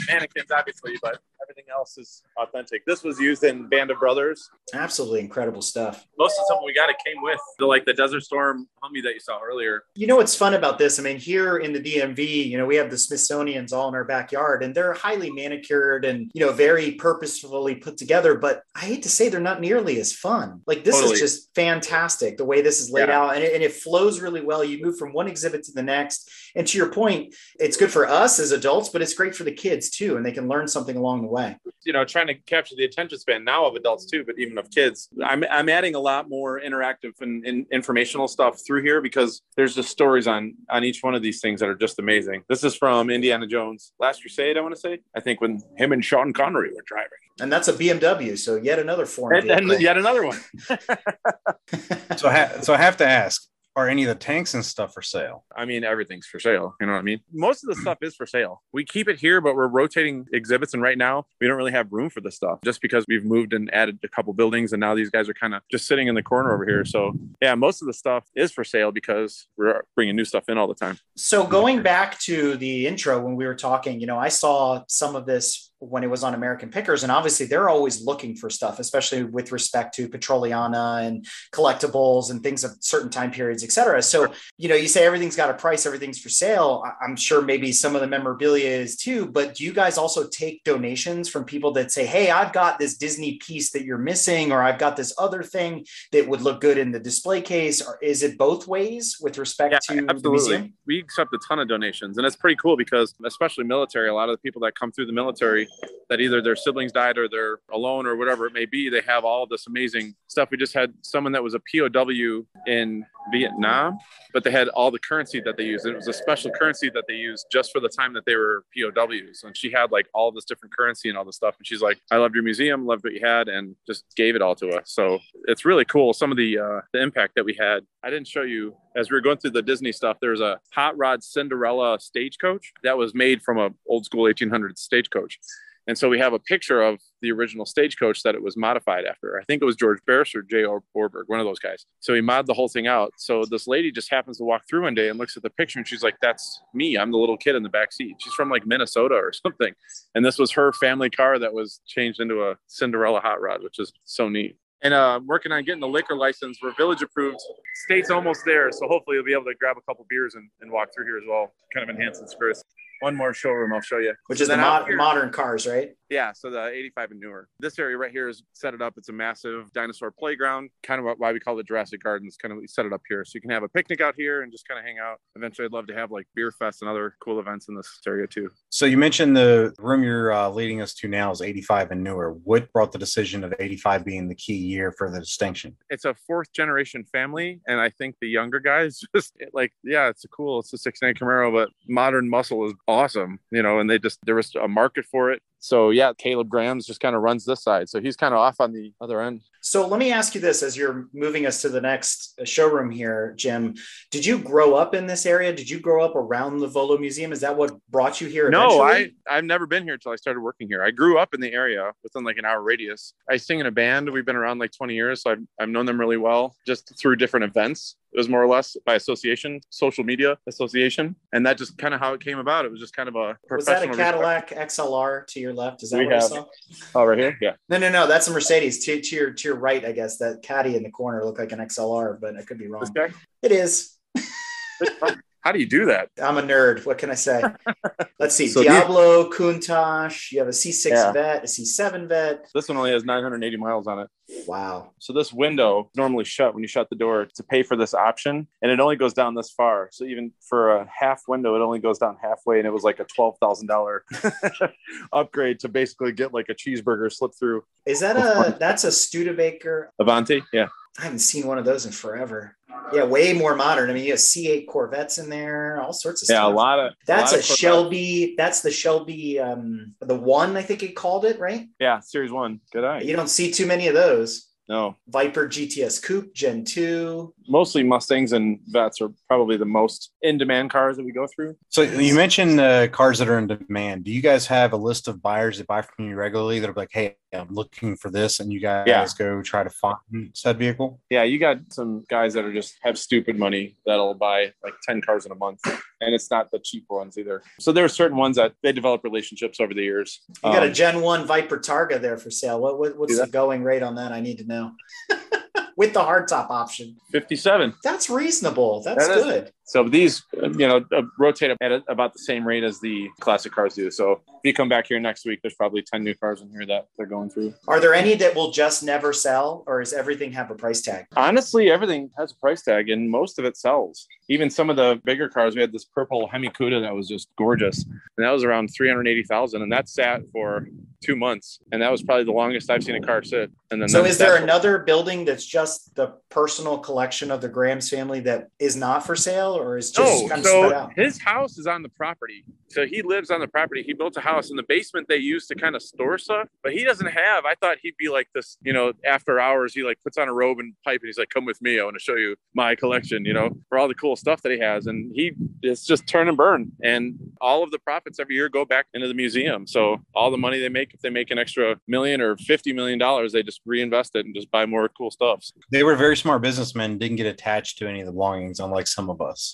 Mannequins, obviously, but everything else is authentic. This was used in Band of Brothers. Absolutely incredible stuff. Most of the stuff we got, it came with the like the Desert Storm Humvee that you saw earlier. You know what's fun about this? I mean, here in the DMV, you know, we have the Smithsonian's all in our backyard, and they're highly manicured and you know very purposefully put together. But I hate to say they're not nearly as fun. Like this Totally. is just fantastic the way this is laid Yeah. out, and it, and it flows really well. You move from one exhibit to the next, and to your point, it's good for us as adults, but it's great for the kids too, and they can learn something along the way. you know trying to capture the attention span now of adults too but even of kids. I'm, I'm adding a lot more interactive and, and informational stuff through here because there's just stories on on each one of these things that are just amazing. This is from indiana jones last crusade i want to say i think when him and sean connery were driving. And that's a BMW, so yet another form, and, and yet another one. So, ha- so I have to ask: Are any of the tanks and stuff for sale? I mean, everything's for sale. You know what I mean? Most of the hmm. stuff is for sale. We keep it here, but we're rotating exhibits. And right now, we don't really have room for this stuff just because we've moved and added a couple buildings. And now these guys are kind of just sitting in the corner over here. So, yeah, most of the stuff is for sale because we're bringing new stuff in all the time. So going back to the intro when we were talking, you know, I saw some of this when it was on American Pickers, and obviously they're always looking for stuff, especially with respect to Petroliana and collectibles and things of certain time periods, et cetera. So, you know, you say everything's got a price, everything's for sale. I'm sure maybe some of the memorabilia is too, but do you guys also take donations from people that say, Hey, I've got this Disney piece that you're missing, or I've got this other thing that would look good in the display case? Or is it both ways with respect to the absolutely. museum? We accept a ton of donations, and it's pretty cool because, especially military, a lot of the people that come through the military that either their siblings died or they're alone or whatever it may be. They have all this amazing stuff. We just had someone that was a POW in Vietnam, but they had all the currency that they used. It was a special currency that they used just for the time that they were POWs. And she had like all this different currency and all this stuff. And she's like, I loved your museum, loved what you had, and just gave it all to us. So it's really cool. Some of the uh, the impact that we had. I didn't show you as we were going through the Disney stuff. There's a hot rod Cinderella stagecoach that was made from a old school 1800s stagecoach. And so we have a picture of the original stagecoach that it was modified after. I think it was George Barris or Jay Ohrberg, one of those guys. So he modded the whole thing out. So this lady just happens to walk through one day and looks at the picture and she's like, That's me. I'm the little kid in the back seat. She's from like Minnesota or something. And this was her family car that was changed into a Cinderella hot rod, which is so neat. And uh, working on getting the liquor license. We're village approved. State's almost there. So hopefully you'll be able to grab a couple beers and, and walk through here as well. Kind of enhance the experience one more showroom I'll show you. Which is the mod- modern cars, right? Yeah, so the 85 and newer. This area right here is set it up. It's a massive dinosaur playground, kind of why we call it Jurassic Gardens. Kind of set it up here, so you can have a picnic out here and just kind of hang out. Eventually, I'd love to have like beer fest and other cool events in this area too. So you mentioned the room you're uh, leading us to now is 85 and newer. What brought the decision of 85 being the key year for the distinction? It's a fourth generation family, and I think the younger guys just like, yeah, it's a cool, it's a 69 Camaro, but modern muscle is awesome, you know. And they just there was a market for it so yeah, Caleb Grams just kind of runs this side. So he's kind of off on the other end. So let me ask you this as you're moving us to the next uh, showroom here, Jim. Did you grow up in this area? Did you grow up around the Volo Museum? Is that what brought you here? Eventually? No, I, I've never been here until I started working here. I grew up in the area within like an hour radius. I sing in a band. We've been around like 20 years. So I've, I've known them really well just through different events. It was more or less by association, social media association, and that just kind of how it came about. It was just kind of a was that a Cadillac respect. XLR to your left? Is that we what have, I saw? Oh, right here, yeah. No, no, no. That's a Mercedes. To, to your to your right, I guess that caddy in the corner looked like an XLR, but I could be wrong. It is. How do you do that? I'm a nerd. What can I say? Let's see. so Diablo, Countach. You have a C6 yeah. vet, a C7 vet. This one only has 980 miles on it. Wow. So this window normally shut when you shut the door to pay for this option, and it only goes down this far. So even for a half window, it only goes down halfway, and it was like a twelve thousand dollar upgrade to basically get like a cheeseburger slip through. Is that a that's a Studebaker Avanti? Yeah. I haven't seen one of those in forever. Yeah, way more modern. I mean, you have C8 Corvettes in there, all sorts of yeah, stuff. Yeah, a lot of. That's a, a Shelby. That's the Shelby, um, the one I think it called it, right? Yeah, Series One. Good eye. You don't see too many of those. No. Viper GTS Coupe Gen 2. Mostly Mustangs and Vets are probably the most in demand cars that we go through. So you mentioned uh, cars that are in demand. Do you guys have a list of buyers that buy from you regularly that are like, hey, I'm looking for this, and you guys yeah. go try to find said vehicle? Yeah, you got some guys that are just have stupid money that'll buy like 10 cars in a month. And it's not the cheap ones either. So there are certain ones that they develop relationships over the years. You got um, a Gen 1 Viper Targa there for sale. What, what what's the going rate on that? I need to know. With the hardtop option. 57. That's reasonable. That's that good. So these, you know, uh, rotate at about the same rate as the classic cars do. So if you come back here next week, there's probably 10 new cars in here that they're going through. Are there any that will just never sell or does everything have a price tag? Honestly, everything has a price tag and most of it sells. Even some of the bigger cars, we had this purple Hemi Cuda that was just gorgeous. And that was around 380,000 and that sat for two months. And that was probably the longest I've seen a car sit. And then so is there another building that's just the personal collection of the Grams family that is not for sale or is just no, kind of so spread out? His house is on the property. So he lives on the property. He built a house in the basement they use to kind of store stuff, but he doesn't have. I thought he'd be like this, you know, after hours, he like puts on a robe and pipe and he's like, come with me. I want to show you my collection, you know, for all the cool stuff that he has. And he it's just turn and burn. And all of the profits every year go back into the museum. So all the money they make, if they make an extra million or $50 million, they just reinvest it and just buy more cool stuff. They were very smart businessmen, didn't get attached to any of the belongings, unlike some of us.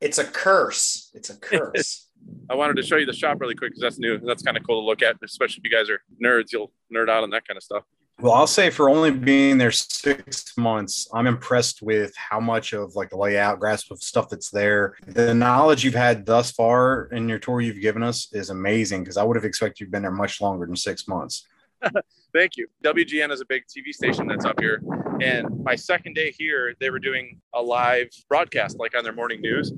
It's a curse. It's a curse. I wanted to show you the shop really quick because that's new. That's kind of cool to look at, especially if you guys are nerds. You'll nerd out on that kind of stuff. Well, I'll say for only being there six months, I'm impressed with how much of like the layout, grasp of stuff that's there. The knowledge you've had thus far in your tour you've given us is amazing because I would have expected you've been there much longer than six months. Thank you. WGN is a big TV station that's up here. And my second day here, they were doing a live broadcast like on their morning news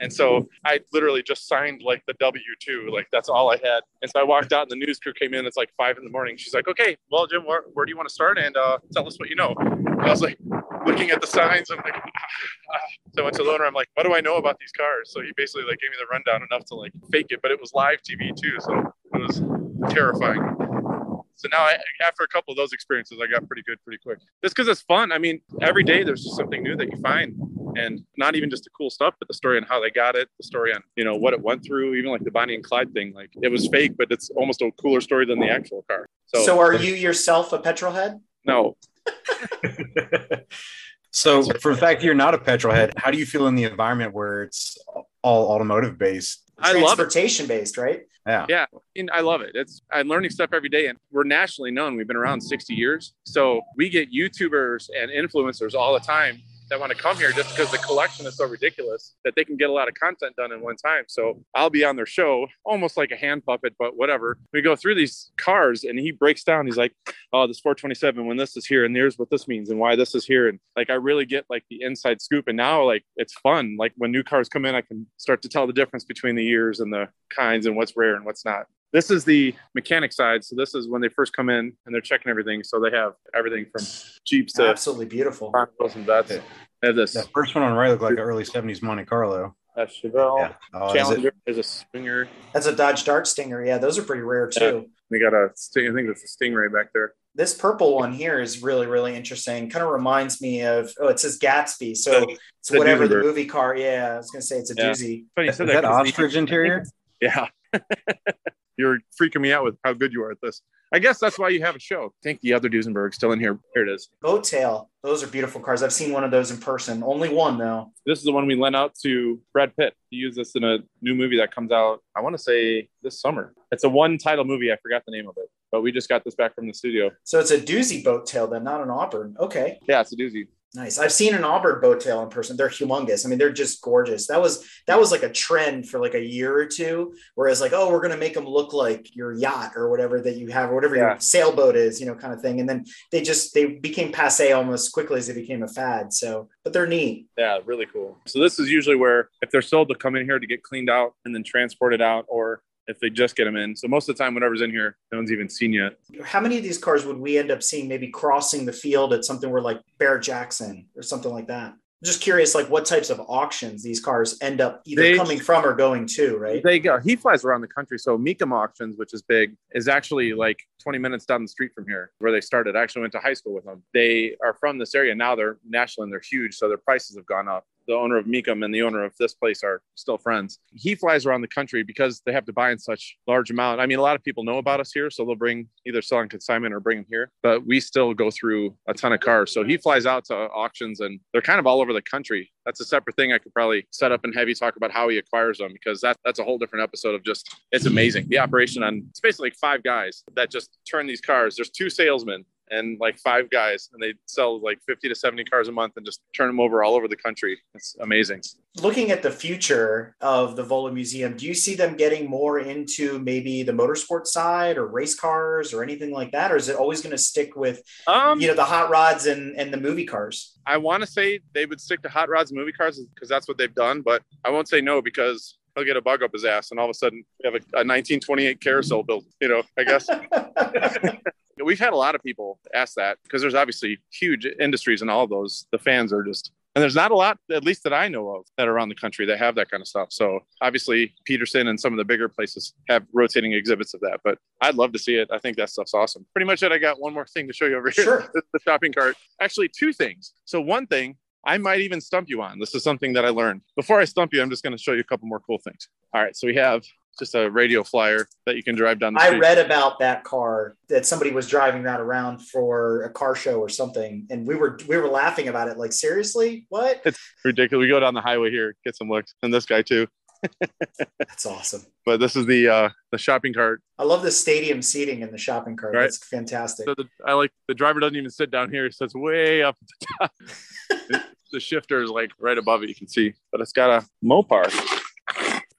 And so I literally just signed like the W two, like that's all I had. And so I walked out, and the news crew came in. It's like five in the morning. She's like, "Okay, well, Jim, where, where do you want to start? And uh, tell us what you know." And I was like, looking at the signs. I'm like, so I went to the owner. I'm like, "What do I know about these cars?" So he basically like gave me the rundown enough to like fake it, but it was live TV too, so it was terrifying. So now, I, after a couple of those experiences, I got pretty good pretty quick. Just because it's fun. I mean, every day there's just something new that you find, and not even just the cool stuff, but the story on how they got it, the story on you know what it went through, even like the Bonnie and Clyde thing. Like it was fake, but it's almost a cooler story than the actual car. So, So, are you yourself a petrol head? no, so, for the fact that you're not a petrol head, how do you feel in the environment where it's all automotive based? I love it. Transportation based, right? Yeah. Yeah, and I love it. It's I'm learning stuff every day, and we're nationally known. We've been around 60 years, so we get YouTubers and influencers all the time that want to come here just because the collection is so ridiculous that they can get a lot of content done in one time. So I'll be on their show, almost like a hand puppet, but whatever. We go through these cars, and he breaks down. He's like, "Oh, this 427 when this is here, and here's what this means, and why this is here." And like, I really get like the inside scoop. And now, like, it's fun. Like when new cars come in, I can start to tell the difference between the years and the kinds and what's rare and what's not. This is the mechanic side. So this is when they first come in and they're checking everything. So they have everything from Jeeps to Absolutely beautiful. Broncos and Vets. They have this The first one on the right looked like an early 70s Monte Carlo. That's Chevelle Yeah. Oh, is it? Challenger. There's a Stinger. That's a Dodge Dart Stinger. Yeah, those are pretty rare too. We got a Sting. I think that's a Stingray back there. This purple one here is really, really interesting. Kind of reminds me of oh, it says Gatsby. So it's the whatever the movie car. Yeah, I was gonna say it's a Yeah. doozy. Funny you Is said that 'cause the- ostrich interior? Yeah. You're freaking me out with how good you are at this. I guess that's why you have a show. I think the other Duesenberg still in here. Here it is. Boat tail. Those are beautiful cars. I've seen one of those in person. Only one though. This is the one we lent out to Brad Pitt. He used this in a new movie that comes out, I want to say this summer. It's a one title movie. I forgot the name of it, but we just got this back from the studio. So it's a doozy boat tail then, not an Auburn. Okay. Yeah, it's a doozy. Nice. I've seen an Auburn boat tail in person. They're humongous. I mean, they're just gorgeous. That was that was like a trend for like a year or two. Whereas like, oh, we're gonna make them look like your yacht or whatever that you have, or whatever Yeah. your sailboat is, you know, kind of thing. And then they just they became passe almost quickly as they became a fad. So, but they're neat. Yeah, really cool. So this is usually where if they're sold, they'll come in here to get cleaned out and then transported out, or if they just get them in. So most of the time, whatever's in here, no one's even seen yet. How many of these cars would we end up seeing maybe crossing the field at something where like Barrett-Jackson or something like that? I'm just curious, like what types of auctions these cars end up either They- coming from or going to, right? They go. He flies around the country. So Mecum Auctions, which is big, is actually like 20 minutes down the street from here, where they started. I actually went to high school with them. They are from this area now. They're national and they're huge, so their prices have gone up. The owner of Mecum and the owner of this place are still friends. He flies around the country because they have to buy in such large amount. I mean, a lot of people know about us here, so they'll bring either sell on consignment or bring them here. But we still go through a ton of cars. So he flies out to auctions, and they're kind of all over the country. That's a separate thing I could probably set up and have you talk about how he acquires them because that that's a whole different episode of just it's amazing. The operation on it's basically like five guys that just turn these cars. There's two salesmen and like five guys, and they sell like 50 to 70 cars a month and just turn them over all over the country. It's amazing. looking at the future of the Volo Museum, do you see them getting more into maybe the motorsport side or race cars or anything like that? Or is it always going to stick with, Um, you know, the hot rods and, and the movie cars? I want to say they would stick to hot rods and movie cars because that's what they've done, but I won't say no because he'll get a bug up his ass, and all of a sudden we have a, a 1928 carousel built. You know, I guess we've had a lot of people ask that because there's obviously huge industries in all those. The fans are just. And there's not a lot, at least that I know of, that are around the country that have that kind of stuff. So obviously, Petersen and some of the bigger places have rotating exhibits of that. But I'd love to see it. I think that stuff's awesome. Pretty much it. I got one more thing to show you over here. Sure. The shopping cart. Actually, two things. So one thing I might even stump you on. This is something that I learned. Before I stump you, I'm just going to show you a couple more cool things. All right. So we have just a radio flyer that you can drive down the I read about that car that somebody was driving that around for a car show or something, and we were we were laughing about it. Like, seriously, what? It's ridiculous. We go down the highway here, get some looks, and this guy too. That's awesome. But this is the uh, the shopping cart. I love the stadium seating in the shopping cart. Right. That's fantastic. So the, I like the driver doesn't even sit down here; he sits way up at the top. the shifter is like right above it. You can see, but it's got a Mopar.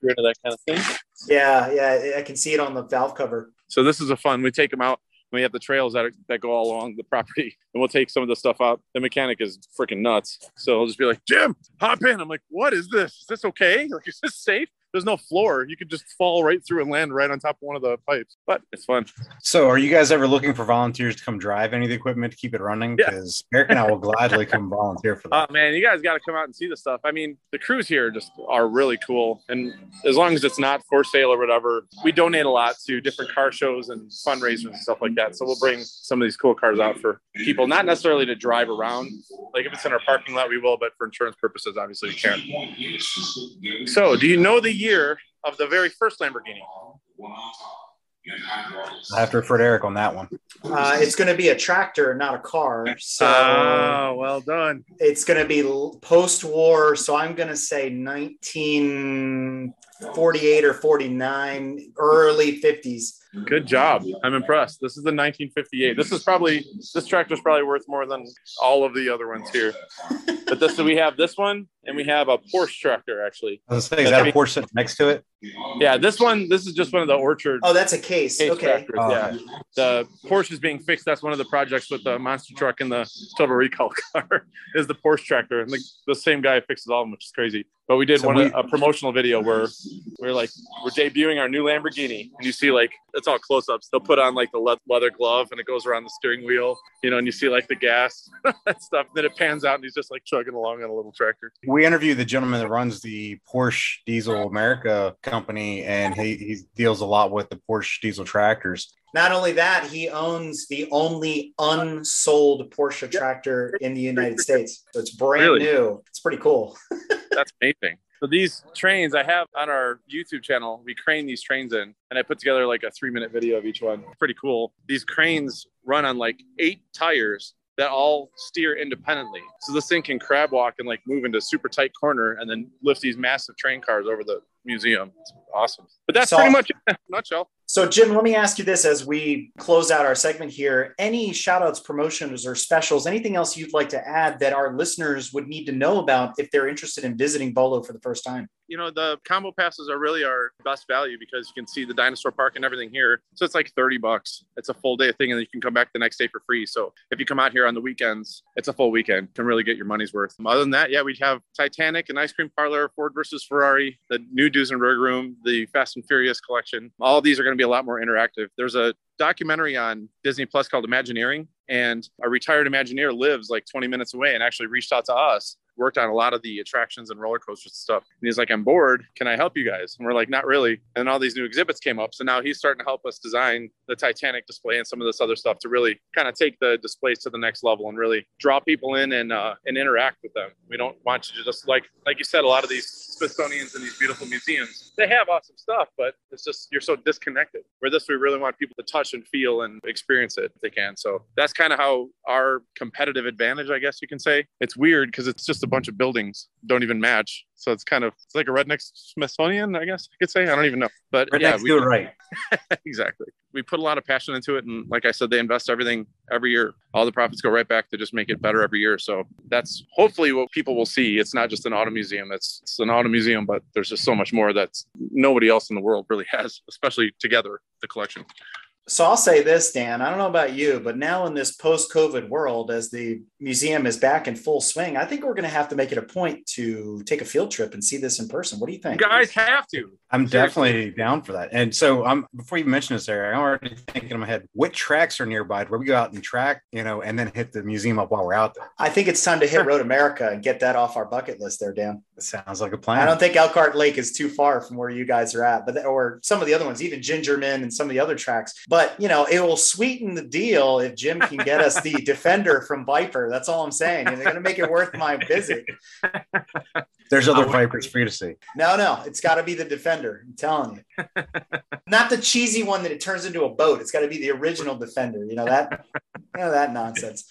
Rid of that kind of thing. Yeah, yeah, I can see it on the valve cover. So this is a fun. We take them out. we have the trails that, are, that go all along the property and we'll take some of the stuff out. The mechanic is freaking nuts. So I'll just be like, Jim, hop in. I'm like, what is this? Is this okay? Like, is this safe? There's no floor. You could just fall right through and land right on top of one of the pipes, but it's fun. So, are you guys ever looking for volunteers to come drive any of the equipment to keep it running? Yeah. Because Eric and I will gladly come volunteer for that. Oh man, you guys got to come out and see the stuff. I mean, the crews here just are really cool, and as long as it's not for sale or whatever, we donate a lot to different car shows and fundraisers and stuff like that. So we'll bring some of these cool cars out for people, not necessarily to drive around. Like if it's in our parking lot, we will, but for insurance purposes, obviously we can't. So, do you know the year of the very first Lamborghini? I have to refer to Eric on that one. Uh, it's going to be a tractor, not a car. So Oh, well done. it's going to be post war. So I'm going to say 1948 or 49, early 50s. Good job. I'm impressed. This is the 1958. This is probably this tractor's probably worth more than all of the other ones here. But this we have this one and we have a Porsche tractor actually. I was gonna say, is that a Porsche next to it? Yeah, this one this is just one of the orchard Oh, that's a case. case Okay. tractors. Oh, yeah. okay. The Porsche is being fixed. That's one of the projects with the monster truck and the total recall car is the Porsche tractor. And the, the same guy fixes all of them, which is crazy. But we did So one we- uh, a promotional video where we're like we're debuting our new Lamborghini, and you see like it's all close-ups. They'll put on like the leather glove, and it goes around the steering wheel, you know, and you see like the gas, that stuff. Then it pans out, and he's just like chugging along on a little tractor. We interviewed the gentleman that runs the Porsche Diesel America company, and he, he deals a lot with the Porsche diesel tractors. Not only that, he owns the only unsold Porsche tractor in the United States. So it's brand Really? new. It's pretty cool. That's amazing. So these trains I have on our YouTube channel, we crane these trains in, and I put together like a three minute video of each one. Pretty cool. These cranes run on like eight tires that all steer independently. So this thing can crab walk and like move into a super tight corner and then lift these massive train cars over the museum. It's awesome. But that's So- pretty much it in a nutshell. So, Jim, let me ask you this as we close out our segment here. Any shout outs, promotions, or specials, anything else you'd like to add that our listeners would need to know about if they're interested in visiting Volo for the first time? You know the combo passes are really our best value because you can see the dinosaur park and everything here. So it's like 30 bucks. It's a full day thing and you can come back the next day for free. So if you come out here on the weekends it's a full weekend. Can really get your money's worth. Other than that yeah we have titanic and ice cream parlor ford versus ferrari the new duesenberg room the fast and furious collection. All these are going to be a lot more interactive. There's a documentary on disney plus called imagineering and a retired imagineer lives like 20 minutes away and actually reached out to us worked on a lot of the attractions and roller coasters and stuff. And he's like, I'm bored. Can I help you guys? And we're like, not really. And all these new exhibits came up. So now he's starting to help us design the Titanic display and some of this other stuff to really kind of take the displays to the next level and really draw people in and uh, and interact with them. We don't want you to just like like you said, a lot of these Smithsonian's and these beautiful museums, they have awesome stuff, but it's just you're so disconnected. Where this we really want people to touch and feel and experience it if they can. So that's kind of how our competitive advantage, I guess you can say. It's weird because it's just a bunch of buildings don't even match. So it's kind of it's like a redneck Smithsonian, I guess I could say. I don't even know. But Rednecks yeah, we, do it right. exactly. We put a lot of passion into it, and like I said, they invest everything every year. All the profits go right back to just make it better every year. So that's hopefully what people will see. It's not just an auto museum; it's, it's an auto museum, but there's just so much more that nobody else in the world really has, especially together the collection. So I'll say this, Dan. I don't know about you, but now in this post COVID world, as the museum is back in full swing, I think we're going to have to make it a point to take a field trip and see this in person. What do you think? You think? guys have to. I'm Seriously. definitely down for that. And so I'm before you mention this, Eric, I'm already thinking in my head, what tracks are nearby where we go out and track, you know, and then hit the museum up while we're out there. I think it's time to hit Road America and get that off our bucket list there, Dan. It sounds like a plan. I don't think Elkhart Lake is too far from where you guys are at, but or some of the other ones, even Gingerman and some of the other tracks. But you know, it will sweeten the deal if Jim can get us the Defender from Viper. That's all I'm saying. And they're going to make it worth my visit. There's other vipers for you to see. No, no, it's got to be the Defender. I'm telling you, not the cheesy one that it turns into a boat. It's got to be the original Defender. You know that, you know that nonsense.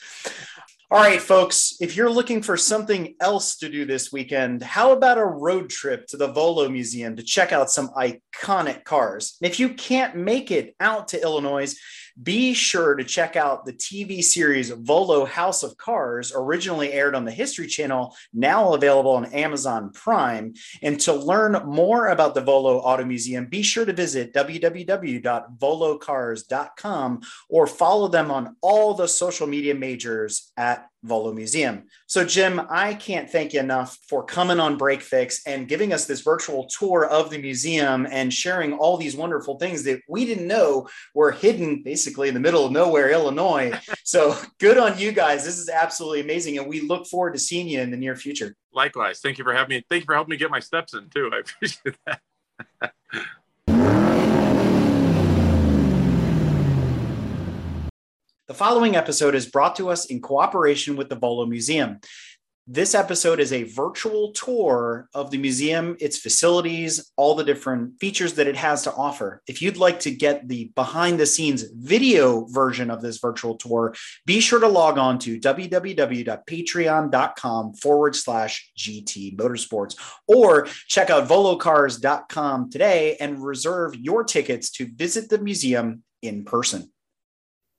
All right, folks, if you're looking for something else to do this weekend, how about a road trip to the Volo Museum to check out some iconic cars? If you can't make it out to Illinois, be sure to check out the TV series Volo House of Cars, originally aired on the History Channel, now available on Amazon Prime. And to learn more about the Volo Auto Museum, be sure to visit www.volocars.com or follow them on all the social media majors at Volo Museum. So, Jim, I can't thank you enough for coming on Break Fix and giving us this virtual tour of the museum and sharing all these wonderful things that we didn't know were hidden basically in the middle of nowhere, Illinois. so, good on you guys. This is absolutely amazing. And we look forward to seeing you in the near future. Likewise. Thank you for having me. Thank you for helping me get my steps in, too. I appreciate that. The following episode is brought to us in cooperation with the Volo Museum. This episode is a virtual tour of the museum, its facilities, all the different features that it has to offer. If you'd like to get the behind the scenes video version of this virtual tour, be sure to log on to www.patreon.com forward slash GT Motorsports or check out volocars.com today and reserve your tickets to visit the museum in person.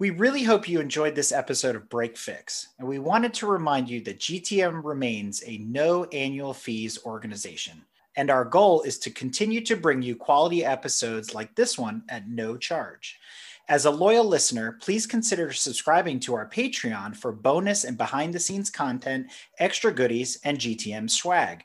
We really hope you enjoyed this episode of Break Fix, and we wanted to remind you that GTM remains a no annual fees organization. And our goal is to continue to bring you quality episodes like this one at no charge. As a loyal listener, please consider subscribing to our Patreon for bonus and behind the scenes content, extra goodies, and GTM swag.